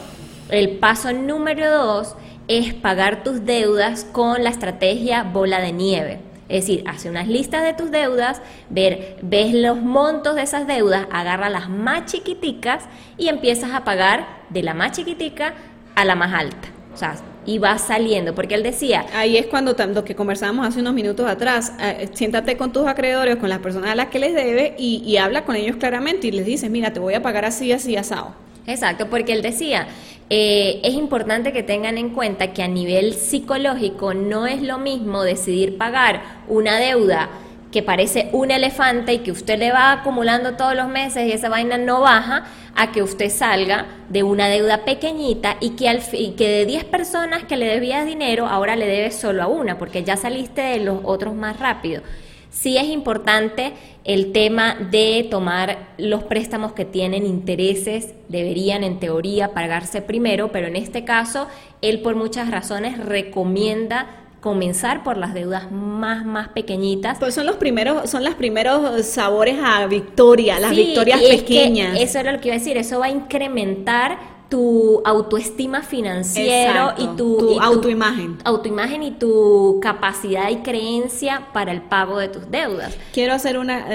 Speaker 1: el paso número dos es pagar tus deudas con la estrategia bola de nieve. Es decir, hace unas listas de tus deudas, ver, ves los montos de esas deudas, agarra las más chiquiticas y empiezas a pagar de la más chiquitica a la más alta. O sea, y vas saliendo, porque él decía...
Speaker 2: Ahí es cuando lo que conversábamos hace unos minutos atrás, eh, siéntate con tus acreedores, con las personas a las que les debe y, y habla con ellos claramente y les dices, mira, te voy a pagar así, así, asado.
Speaker 1: Exacto, porque él decía, eh, es importante que tengan en cuenta que a nivel psicológico no es lo mismo decidir pagar una deuda que parece un elefante y que usted le va acumulando todos los meses y esa vaina no baja, a que usted salga de una deuda pequeñita y que, al, y que de 10 personas que le debías dinero, ahora le debes solo a una, porque ya saliste de los otros más rápido. Sí es importante el tema de tomar los préstamos que tienen intereses, deberían en teoría pagarse primero, pero en este caso él por muchas razones recomienda comenzar por las deudas más más pequeñitas.
Speaker 2: Pues son los primeros son los primeros sabores a victoria, las victorias pequeñas.
Speaker 1: eso era lo que iba a decir, eso va a incrementar tu autoestima financiero y tu,
Speaker 2: autoimagen.
Speaker 1: autoimagen y tu capacidad y creencia para el pago de tus deudas.
Speaker 2: Quiero hacer una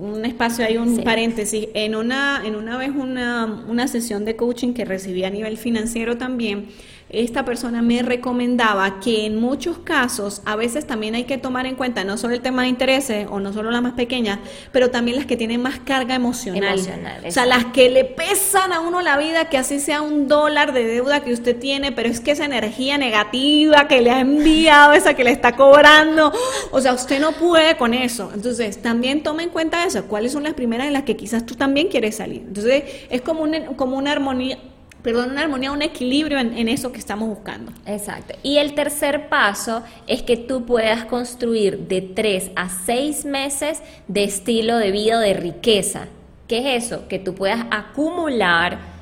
Speaker 2: un espacio ahí un paréntesis. En una en una vez una una sesión de coaching que recibí a nivel financiero también esta persona me recomendaba que en muchos casos a veces también hay que tomar en cuenta no solo el tema de intereses o no solo las más pequeñas, pero también las que tienen más carga emocional. o sea, las que le pesan a uno la vida, que así sea un dólar de deuda que usted tiene, pero es que esa energía negativa que le ha enviado, esa que le está cobrando, o sea, usted no puede con eso. Entonces, también toma en cuenta eso, cuáles son las primeras en las que quizás tú también quieres salir. Entonces, es como una, como una armonía perdón, una armonía, un equilibrio en, eso que estamos buscando.
Speaker 1: Exacto. Y el tercer paso es que tú puedas construir de tres a seis meses de estilo de vida de riqueza. ¿Qué es eso? Que tú puedas acumular.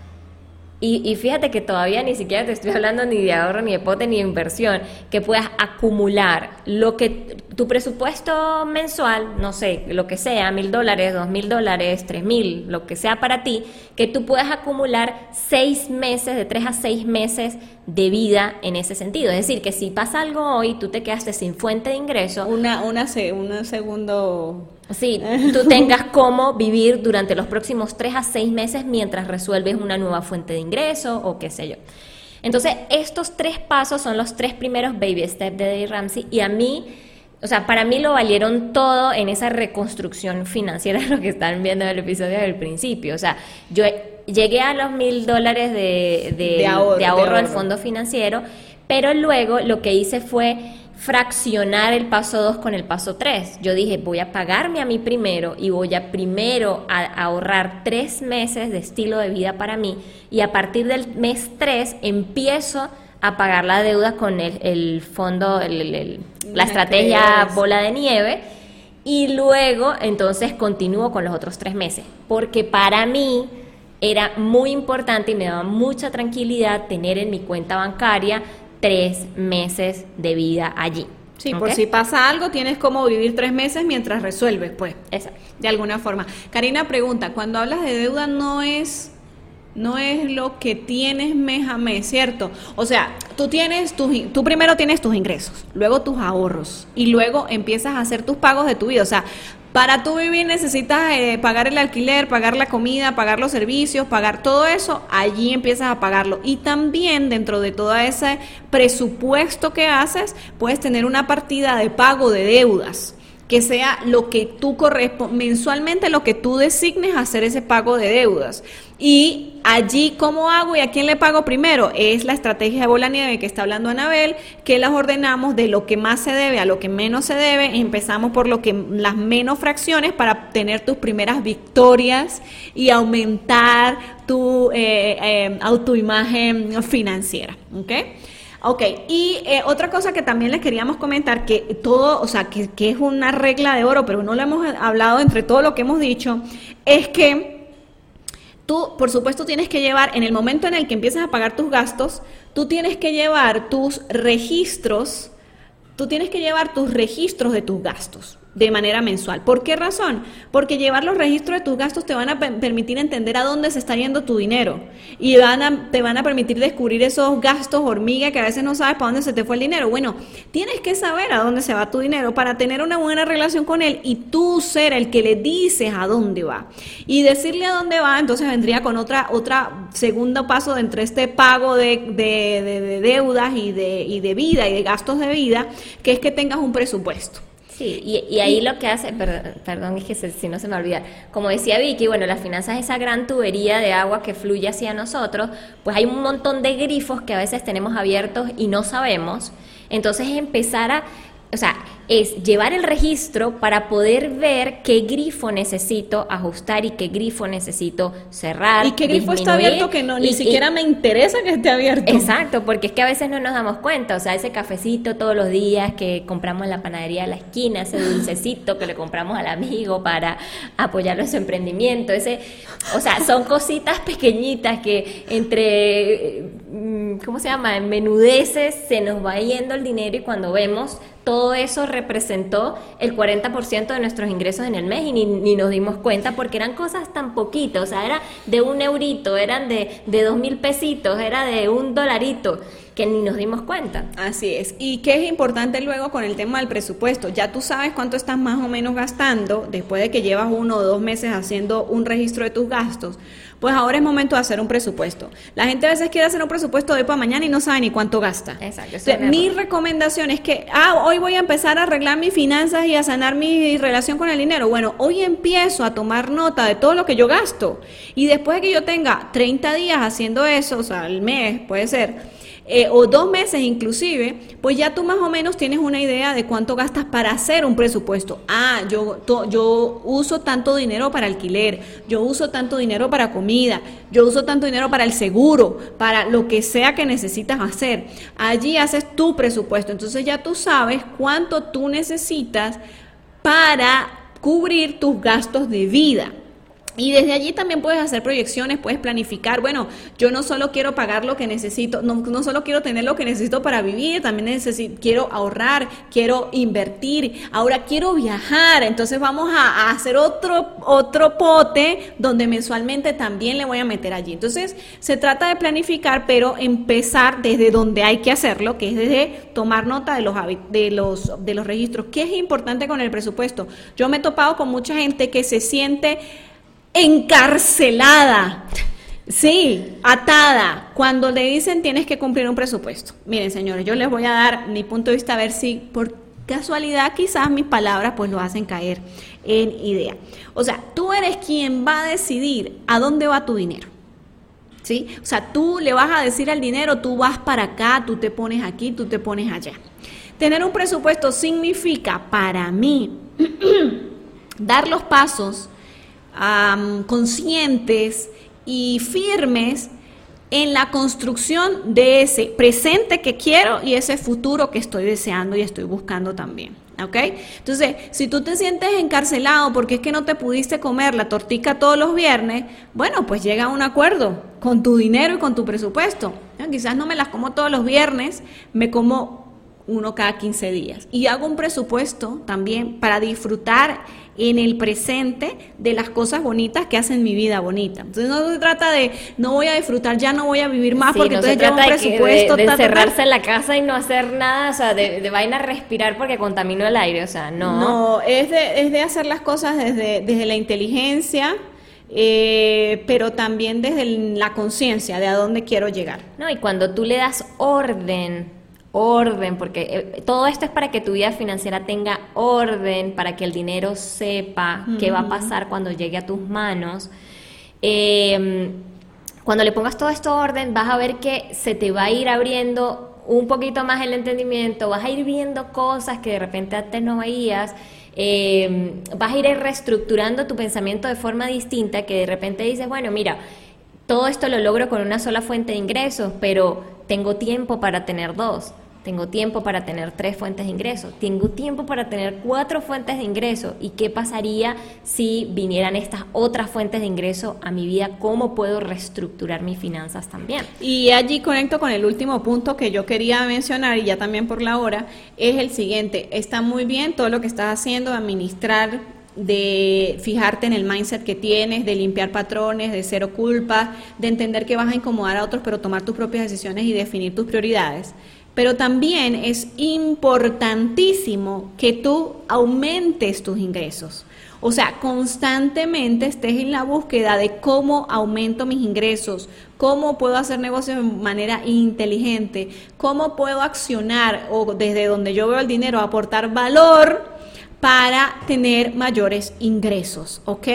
Speaker 1: Y, fíjate que todavía ni siquiera te estoy hablando ni de ahorro, ni de pote, ni de inversión, que puedas acumular lo que tu presupuesto mensual, no sé, lo que sea, mil dólares, dos mil dólares, tres mil, lo que sea para ti, que tú puedas acumular seis meses, de tres a seis meses de vida en ese sentido. Es decir, que si pasa algo hoy, tú te quedaste sin fuente de ingreso.
Speaker 2: Una, una, un segundo...
Speaker 1: Sí, tú tengas cómo vivir durante los próximos tres a seis meses mientras resuelves una nueva fuente de ingreso o qué sé yo. Entonces, estos tres pasos son los tres primeros baby steps de Dave Ramsey y a mí, o sea, para mí lo valieron todo en esa reconstrucción financiera, lo que están viendo en el episodio del principio. O sea, yo llegué a los mil dólares de, de, ahorro, de ahorro del fondo financiero, pero luego lo que hice fue fraccionar el paso 2 con el paso 3. Yo dije, voy a pagarme a mí primero y voy a primero a ahorrar tres meses de estilo de vida para mí y a partir del mes 3 empiezo a pagar la deuda con el, fondo, la estrategia bola de nieve y luego entonces continúo con los otros tres meses. Porque para mí era muy importante y me daba mucha tranquilidad tener en mi cuenta bancaria tres meses de vida allí.
Speaker 2: Sí, por si pasa algo, tienes como vivir tres meses mientras resuelves, pues. Exacto. De alguna forma. Karina pregunta, cuando hablas de deuda no es no es lo que tienes mes a ¿cierto? O sea, tú tienes tus, tú primero tienes tus ingresos, luego tus ahorros y luego empiezas a hacer tus pagos de tu vida. O sea, para tú vivir necesitas eh, pagar el alquiler, pagar la comida, pagar los servicios, pagar todo eso, allí empiezas a pagarlo. Y también dentro de todo ese presupuesto que haces, puedes tener una partida de pago de deudas que sea lo que tú mensualmente lo que tú designes hacer ese pago de deudas. Y allí, ¿cómo hago y a quién le pago primero? Es la estrategia de bola nieve que está hablando Anabel, que las ordenamos de lo que más se debe a lo que menos se debe. Empezamos por lo que las menos fracciones para tener tus primeras victorias y aumentar tu eh, eh, autoimagen financiera. ¿Ok? Ok, y eh, otra cosa que también les queríamos comentar, que todo, o sea, que, que es una regla de oro, pero no lo hemos hablado entre todo lo que hemos dicho, es que tú, por supuesto, tienes que llevar, en el momento en el que empiezas a pagar tus gastos, tú tienes que llevar tus registros, tú tienes que llevar tus registros de tus gastos de manera mensual. ¿Por qué razón? Porque llevar los registros de tus gastos te van a permitir entender a dónde se está yendo tu dinero y van a, te van a permitir descubrir esos gastos hormiga que a veces no sabes para dónde se te fue el dinero. Bueno, tienes que saber a dónde se va tu dinero para tener una buena relación con él y tú ser el que le dices a dónde va. Y decirle a dónde va, entonces vendría con otra, otra segundo paso entre este pago de, de deudas y de, y de vida y de gastos de vida, que es que tengas un presupuesto.
Speaker 1: Sí, y, ahí lo que hace, perdón, es que si no se me olvida, como decía Vicky, bueno, las finanzas es esa gran tubería de agua que fluye hacia nosotros, pues hay un montón de grifos que a veces tenemos abiertos y no sabemos. Entonces empezar a, o sea, es llevar el registro para poder ver qué grifo necesito ajustar y qué grifo necesito cerrar.
Speaker 2: Y qué grifo está abierto que no, ni siquiera me interesa que esté abierto.
Speaker 1: Exacto, porque es que a veces no nos damos cuenta. O sea, ese cafecito todos los días que compramos en la panadería de la esquina, ese dulcecito que le compramos al amigo para apoyarlo en su emprendimiento. Ese, o sea, son cositas pequeñitas que entre, ¿cómo se llama? En menudeces se nos va yendo el dinero y cuando vemos todo eso representó el 40% de nuestros ingresos en el mes y ni, nos dimos cuenta porque eran cosas tan poquitas, o sea, era de un eurito, eran de, de dos mil pesitos, era de un dolarito que ni nos dimos cuenta.
Speaker 2: Así es. ¿Y qué es importante luego con el tema del presupuesto? Ya tú sabes cuánto estás más o menos gastando después de que llevas uno o dos meses haciendo un registro de tus gastos. Pues ahora es momento de hacer un presupuesto. La gente a veces quiere hacer un presupuesto de hoy para mañana y no sabe ni cuánto gasta. Exacto. mi recomendación es que, ah, hoy voy a empezar a arreglar mis finanzas y a sanar mi relación con el dinero. Bueno, hoy empiezo a tomar nota de todo lo que yo gasto. Y después de que yo tenga 30 días haciendo eso, o sea, al mes puede ser, eh, o dos meses inclusive, pues ya tú más o menos tienes una idea de cuánto gastas para hacer un presupuesto. Ah, yo, yo uso tanto dinero para alquiler, yo uso tanto dinero para comida, yo uso tanto dinero para el seguro, para lo que sea que necesitas hacer. Allí haces tu presupuesto. Entonces ya tú sabes cuánto tú necesitas para cubrir tus gastos de vida. Y desde allí también puedes hacer proyecciones, puedes planificar, bueno, yo no solo quiero pagar lo que necesito, no, no solo quiero tener lo que necesito para vivir, también necesito, quiero ahorrar, quiero invertir, ahora quiero viajar, entonces vamos a, hacer otro, otro pote donde mensualmente también le voy a meter allí. Entonces se trata de planificar, pero empezar desde donde hay que hacerlo, que es desde tomar nota de los, de los, de los registros. ¿Qué es importante con el presupuesto? Yo me he topado con mucha gente que se siente encarcelada. Sí, atada. Cuando le dicen tienes que cumplir un presupuesto. Miren, señores, yo les voy a dar mi punto de vista a ver si por casualidad quizás mis palabras pues lo hacen caer en idea. O sea, tú eres quien va a decidir a dónde va tu dinero. ¿Sí? O sea, tú le vas a decir al dinero, tú vas para acá, tú te pones aquí, tú te pones allá. Tener un presupuesto significa para mí dar los pasos conscientes y firmes en la construcción de ese presente que quiero y ese futuro que estoy deseando y estoy buscando también. ¿Ok? Entonces, si tú te sientes encarcelado porque es que no te pudiste comer la tortica todos los viernes, bueno, pues llega a un acuerdo con tu dinero y con tu presupuesto. Quizás no me las como todos los viernes, me como uno cada 15 días. Y hago un presupuesto también para disfrutar en el presente de las cosas bonitas que hacen mi vida bonita. Entonces no se trata de no voy a disfrutar, ya no voy a vivir más porque entonces
Speaker 1: llevo un presupuesto. De, cerrarse en la casa y no hacer nada, o sea, de, de vaina respirar porque contamino el aire, o sea, no.
Speaker 2: No, es de, es de hacer las cosas desde, desde la inteligencia. Eh, pero también desde la conciencia de a dónde quiero llegar.
Speaker 1: No, y cuando tú le das orden orden, porque eh, todo esto es para que tu vida financiera tenga orden, para que el dinero sepa qué va a pasar cuando llegue a tus manos. Em, cuando le pongas todo esto orden, vas a ver que se te va a ir abriendo un poquito más el entendimiento, vas a ir viendo cosas que de repente antes no veías. Em, vas a ir reestructurando tu pensamiento de forma distinta que de repente dices, bueno, mira, todo esto lo logro con una sola fuente de ingresos, pero tengo tiempo para tener dos, tengo tiempo para tener tres fuentes de ingresos, tengo tiempo para tener cuatro fuentes de ingresos. ¿Y qué pasaría si vinieran estas otras fuentes de ingreso a mi vida? ¿Cómo puedo reestructurar mis finanzas también?
Speaker 2: Y allí conecto con el último punto que yo quería mencionar, y ya también por la hora, es el siguiente. Está muy bien todo lo que estás haciendo, administrar de fijarte en el mindset que tienes, de limpiar patrones, de cero culpa, de entender que vas a incomodar a otros, pero tomar tus propias decisiones y definir tus prioridades. Pero también es importantísimo que tú aumentes tus ingresos. O sea, constantemente estés en la búsqueda de cómo aumento mis ingresos, cómo puedo hacer negocios de manera inteligente, cómo puedo accionar o desde donde yo veo el dinero aportar valor para tener mayores ingresos, ¿ok?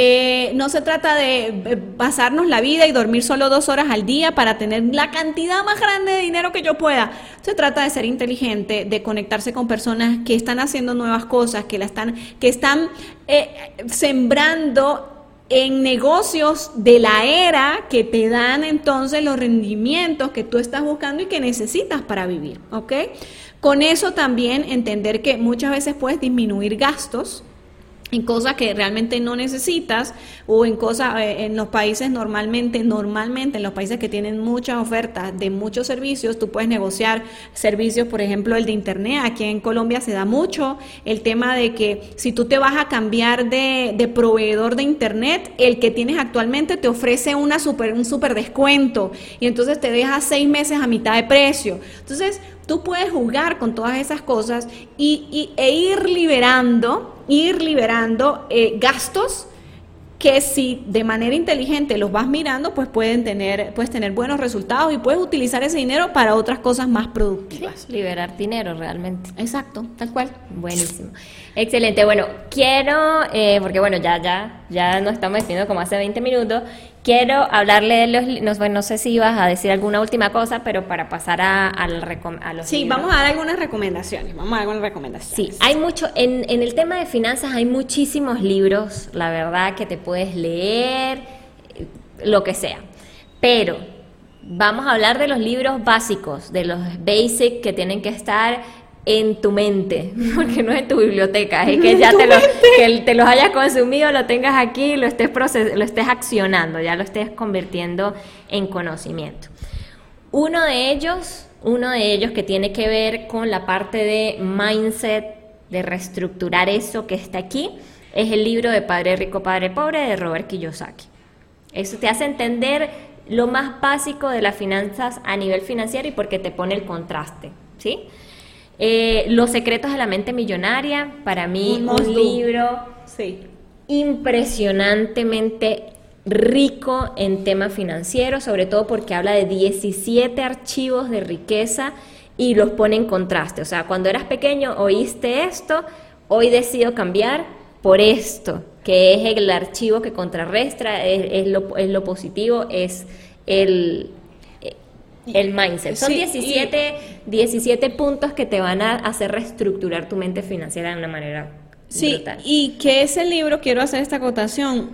Speaker 2: Eh, no se trata de eh, pasarnos la vida y dormir solo dos horas al día para tener la cantidad más grande de dinero que yo pueda. Se trata de ser inteligente, de conectarse con personas que están haciendo nuevas cosas, que la están, que están eh, sembrando en negocios de la era que te dan entonces los rendimientos que tú estás buscando y que necesitas para vivir, ¿ok? Con eso también entender que muchas veces puedes disminuir gastos en cosas que realmente no necesitas o en cosas eh, en los países normalmente normalmente en los países que tienen muchas ofertas de muchos servicios tú puedes negociar servicios por ejemplo el de internet. Aquí en Colombia se da mucho el tema de que si tú te vas a cambiar de, de proveedor de internet el que tienes actualmente te ofrece una super un super descuento y entonces te deja seis meses a mitad de precio. Entonces Tú puedes jugar con todas esas cosas y, e ir liberando, ir liberando eh, gastos que si de manera inteligente los vas mirando, pues pueden tener, puedes tener buenos resultados y puedes utilizar ese dinero para otras cosas más productivas.
Speaker 1: liberar dinero realmente.
Speaker 2: Exacto, tal cual.
Speaker 1: Buenísimo. Excelente. Bueno, quiero, eh, porque bueno, ya, ya, ya nos estamos diciendo como hace 20 minutos, quiero hablarle de los, no, no sé si ibas a decir alguna última cosa, pero para pasar a, a, a los
Speaker 2: Sí, vamos a dar algunas recomendaciones, vamos a dar algunas recomendaciones.
Speaker 1: Sí, hay mucho, en, en el tema de finanzas hay muchísimos libros, la verdad, que te puedes leer, lo que sea, pero vamos a hablar de los libros básicos, de los basics que tienen que estar en tu mente, porque no es en tu biblioteca, es que ya te, lo, que te los hayas consumido, lo tengas aquí, lo estés, lo estés accionando, ya lo estés convirtiendo en conocimiento. Uno de ellos, uno de ellos que tiene que ver con la parte de mindset, de reestructurar eso que está aquí, es el libro de Padre Rico, Padre Pobre de Robert Kiyosaki. Eso te hace entender lo más básico de las finanzas a nivel financiero y porque te pone el contraste, ¿sí? Eh, Los secretos de la mente millonaria, para mí un, libro impresionantemente rico en temas financieros, sobre todo porque habla de 17 archivos de riqueza y los pone en contraste. O sea, cuando eras pequeño oíste esto, hoy decido cambiar por esto, que es el archivo que contrarrestra, es, lo, es lo, positivo, es el, el mindset. Son 17, 17 puntos que te van a hacer reestructurar tu mente financiera de una manera
Speaker 2: Sí, y que ese libro, quiero hacer esta acotación,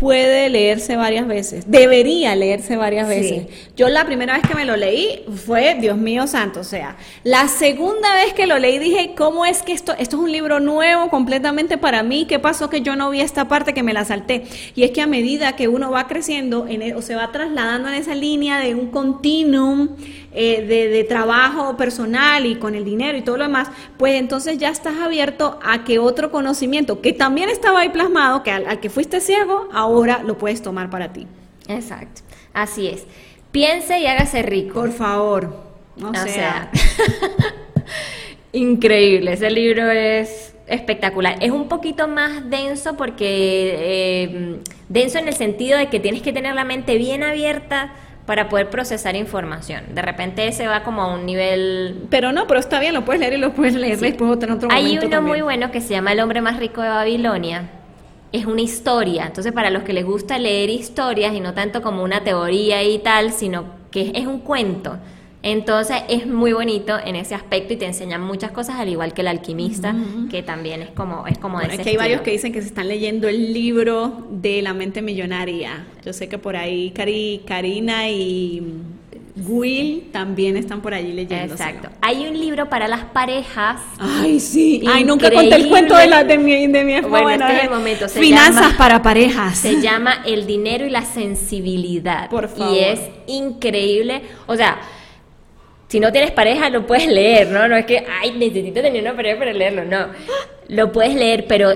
Speaker 2: puede leerse varias veces, debería leerse varias veces. Yo la primera vez que me lo leí fue, Dios mío santo, o sea, la segunda vez que lo leí dije, ¿cómo es que esto, esto es un libro nuevo completamente para mí? ¿Qué pasó que yo no vi esta parte que me la salté? Y es que a medida que uno va creciendo en e, o se va trasladando en esa línea de un continuum, eh, de, trabajo personal y con el dinero y todo lo demás, pues entonces ya estás abierto a que otro conocimiento que también estaba ahí plasmado, que al, que fuiste ciego, ahora lo puedes tomar para ti.
Speaker 1: Exacto, así es. Piense y hágase rico.
Speaker 2: Por favor. No o sea.
Speaker 1: increíble, ese libro es espectacular. Es un poquito más denso porque eh, denso en el sentido de que tienes que tener la mente bien abierta para poder procesar información. De repente se va como a un nivel...
Speaker 2: Pero no, pero está bien, lo puedes leer y lo puedes leer después otro, otro
Speaker 1: Hay uno muy bueno que se llama El hombre más rico de Babilonia. Es una historia, entonces para los que les gusta leer historias y no tanto como una teoría y tal, sino que es un cuento. Entonces es muy bonito en ese aspecto y te enseñan muchas cosas, al igual que el alquimista, que también es como, es como
Speaker 2: de hay varios que dicen que se están leyendo el libro de la mente millonaria. Yo sé que por ahí Cari, Karina y Will también están por allí leyendo.
Speaker 1: Exacto. Hay un libro para las parejas.
Speaker 2: Ay, sí. Ay, nunca conté el cuento de, la, de mi, de mi
Speaker 1: Bueno, este es el momento.
Speaker 2: Finanzas para parejas.
Speaker 1: Se llama El dinero y la sensibilidad. Por favor. Y es increíble. O sea, si no tienes pareja lo puedes leer, ¿no? No es que, ay, necesito tener una pareja para leerlo, no. Lo puedes leer, pero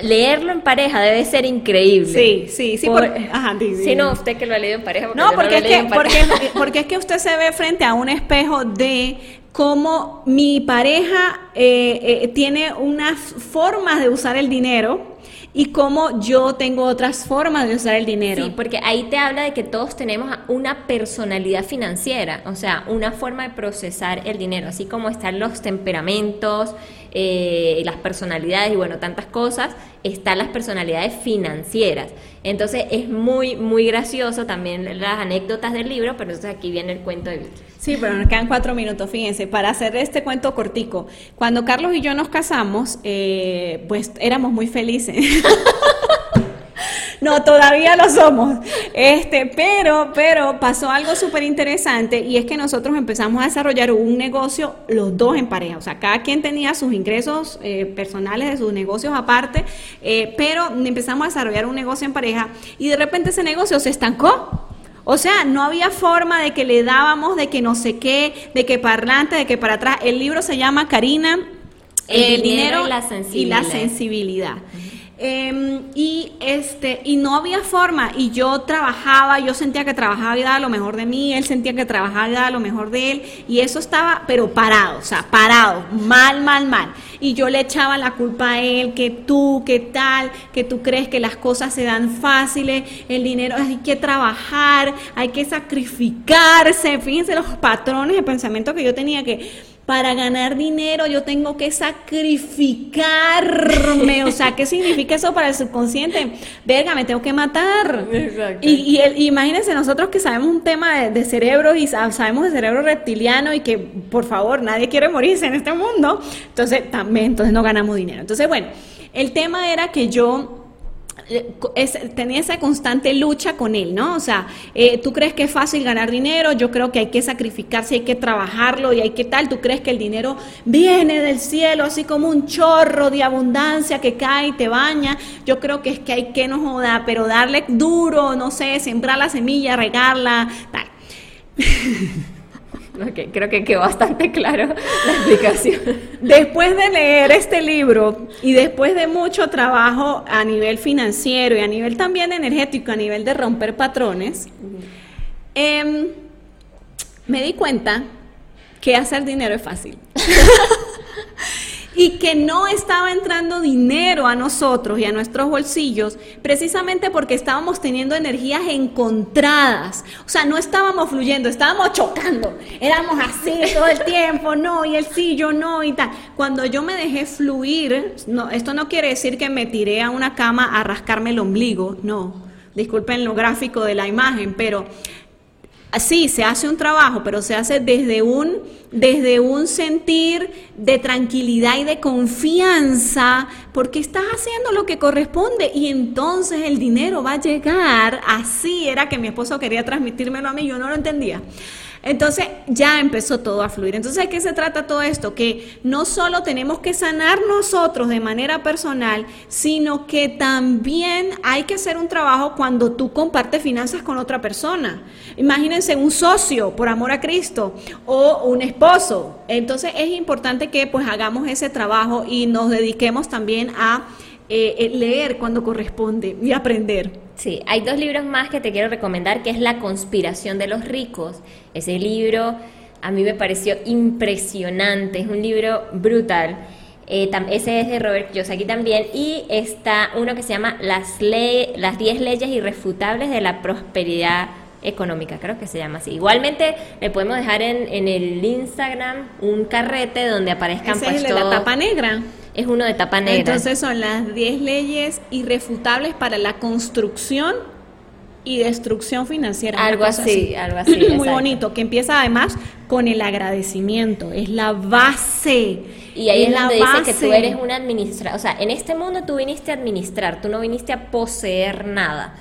Speaker 1: leerlo en pareja debe ser increíble.
Speaker 2: Sí, sí, sí.
Speaker 1: ajá, si no, usted que lo ha leído en pareja.
Speaker 2: No, porque, es que, porque, porque, es que usted se ve frente a un espejo de cómo mi pareja eh, eh, tiene unas formas de usar el dinero y cómo yo tengo otras formas de usar el dinero.
Speaker 1: Sí, porque ahí te habla de que todos tenemos una personalidad financiera, o sea, una forma de procesar el dinero, así como están los temperamentos, eh, las personalidades y bueno, tantas cosas, están las personalidades financieras. Entonces es muy, muy gracioso también las anécdotas del libro, pero entonces aquí viene el cuento de Vicky.
Speaker 2: Sí, pero nos quedan cuatro minutos, fíjense, para hacer este cuento cortico. Cuando Carlos y yo nos casamos, eh, pues éramos muy felices. No, todavía lo somos. Este, pero, pero pasó algo súper interesante y es que nosotros empezamos a desarrollar un negocio los dos en pareja. O sea, cada quien tenía sus ingresos eh, personales de sus negocios aparte, eh, pero empezamos a desarrollar un negocio en pareja y de repente ese negocio se estancó. O sea, no había forma de que le dábamos, de que no sé qué, de que para adelante, de que para atrás. El libro se llama Karina,
Speaker 1: el, dinero, y la sensibilidad.
Speaker 2: Y la sensibilidad. Em, y este y no había forma. Y yo trabajaba yo sentía que trabajaba y daba lo mejor de mí él sentía que trabajaba y daba lo mejor de él y eso estaba pero parado o sea parado mal mal mal. Y yo le echaba la culpa a él que tú que tal que tú crees que las cosas se dan fáciles el dinero hay que trabajar hay que sacrificarse. Fíjense los patrones de pensamiento que yo tenía que para ganar dinero yo tengo que sacrificarme. O sea, ¿qué significa eso para el subconsciente? Verga, me tengo que matar. Exacto. Y, imagínense nosotros que sabemos un tema de, de, cerebro y sabemos de cerebro reptiliano y que, por favor, nadie quiere morirse en este mundo. Entonces, también, entonces no ganamos dinero. Entonces, bueno, el tema era que yo eh, tenía esa constante lucha con él, ¿no? O sea, eh, tú crees que es fácil ganar dinero, yo creo que hay que sacrificarse, hay que trabajarlo y hay que tal, tú crees que el dinero viene del cielo así como un chorro de abundancia que cae y te baña, yo creo que es que hay que no joda, pero darle duro, no sé, sembrar la semilla, regarla, tal.
Speaker 1: creo que quedó bastante claro la explicación.
Speaker 2: Después de leer este libro y después de mucho trabajo a nivel financiero y a nivel también energético, a nivel de romper patrones, em, me di cuenta que hacer dinero es fácil. y que no estaba entrando dinero a nosotros y a nuestros bolsillos precisamente porque estábamos teniendo energías encontradas. O sea, no estábamos fluyendo, estábamos chocando. Éramos así todo el tiempo, no, y el sí, yo no, y tal. Cuando yo me dejé fluir, no, esto no quiere decir que me tiré a una cama a rascarme el ombligo, no. Disculpen lo gráfico de la imagen, pero sí, se hace un trabajo, pero se hace desde un, desde un sentir de tranquilidad y de confianza, porque estás haciendo lo que corresponde y entonces el dinero va a llegar. Así era que mi esposo quería transmitírmelo a mí, yo no lo entendía. Entonces ya empezó todo a fluir. Entonces, ¿de qué se trata todo esto? Que no solo tenemos que sanar nosotros de manera personal, sino que también hay que hacer un trabajo cuando tú compartes finanzas con otra persona. Imagínense un socio por amor a Cristo o un esposo. Entonces es importante que pues hagamos ese trabajo y nos dediquemos también a eh, eh, leer cuando corresponde y aprender.
Speaker 1: Sí, hay dos libros más que te quiero recomendar, que es La conspiración de los ricos. Ese libro a mí me pareció impresionante, es un libro brutal. Eh, ese es de Robert Kiyosaki también. Y está uno que se llama Las, las 10 leyes irrefutables de la prosperidad económica, creo que se llama así. Igualmente le podemos dejar en, en el Instagram un carrete donde aparezcan
Speaker 2: ¿Ese es de la tapa negra
Speaker 1: es uno de tapa negra.
Speaker 2: Entonces son las 10 leyes irrefutables para la construcción y destrucción financiera.
Speaker 1: Algo así, algo así.
Speaker 2: Muy bonito, que empieza además con el agradecimiento, es la base.
Speaker 1: Y ahí es, la donde dice que tú eres un administrador, o sea, en este mundo tú viniste a administrar, tú no viniste a poseer nada.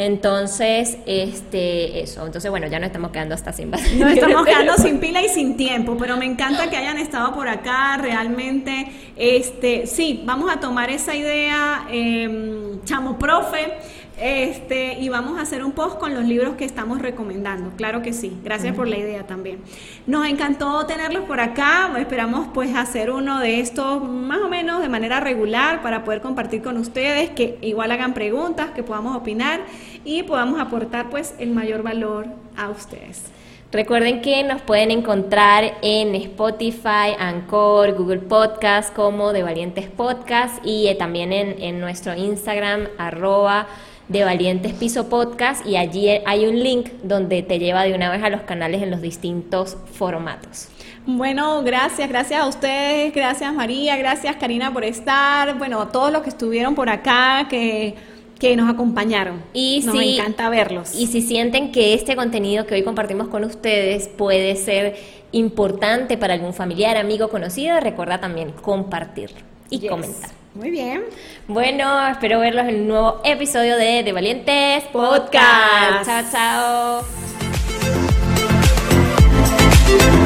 Speaker 1: Entonces, este, eso. Entonces, bueno, ya nos estamos quedando hasta sin base.
Speaker 2: Nos estamos quedando sin pila y sin tiempo, pero me encanta que hayan estado por acá. Realmente, este, sí, vamos a tomar esa idea, eh, chamo profe este, y vamos a hacer un post con los libros que estamos recomendando. Claro que sí. Gracias por la idea también. Nos encantó tenerlos por acá. Esperamos pues hacer uno de estos más o menos de manera regular para poder compartir con ustedes, que igual hagan preguntas, que podamos opinar y podamos aportar pues el mayor valor a ustedes.
Speaker 1: Recuerden que nos pueden encontrar en Spotify, Anchor, Google Podcast como de Valientes Podcast y eh, también en, en nuestro Instagram arroba de Valientes Piso Podcast y allí hay un link donde te lleva de una vez a los canales en los distintos formatos.
Speaker 2: Bueno, gracias, gracias a ustedes, gracias María, gracias Karina por estar, bueno, a todos los que estuvieron por acá, que, que nos acompañaron. Y nos encanta verlos.
Speaker 1: Y si sienten que este contenido que hoy compartimos con ustedes puede ser importante para algún familiar, amigo, conocido, recuerda también compartirlo y comentar.
Speaker 2: Muy bien.
Speaker 1: Bueno, espero verlos en un nuevo episodio de De Valientes Podcast. Podcast. Chao, chao.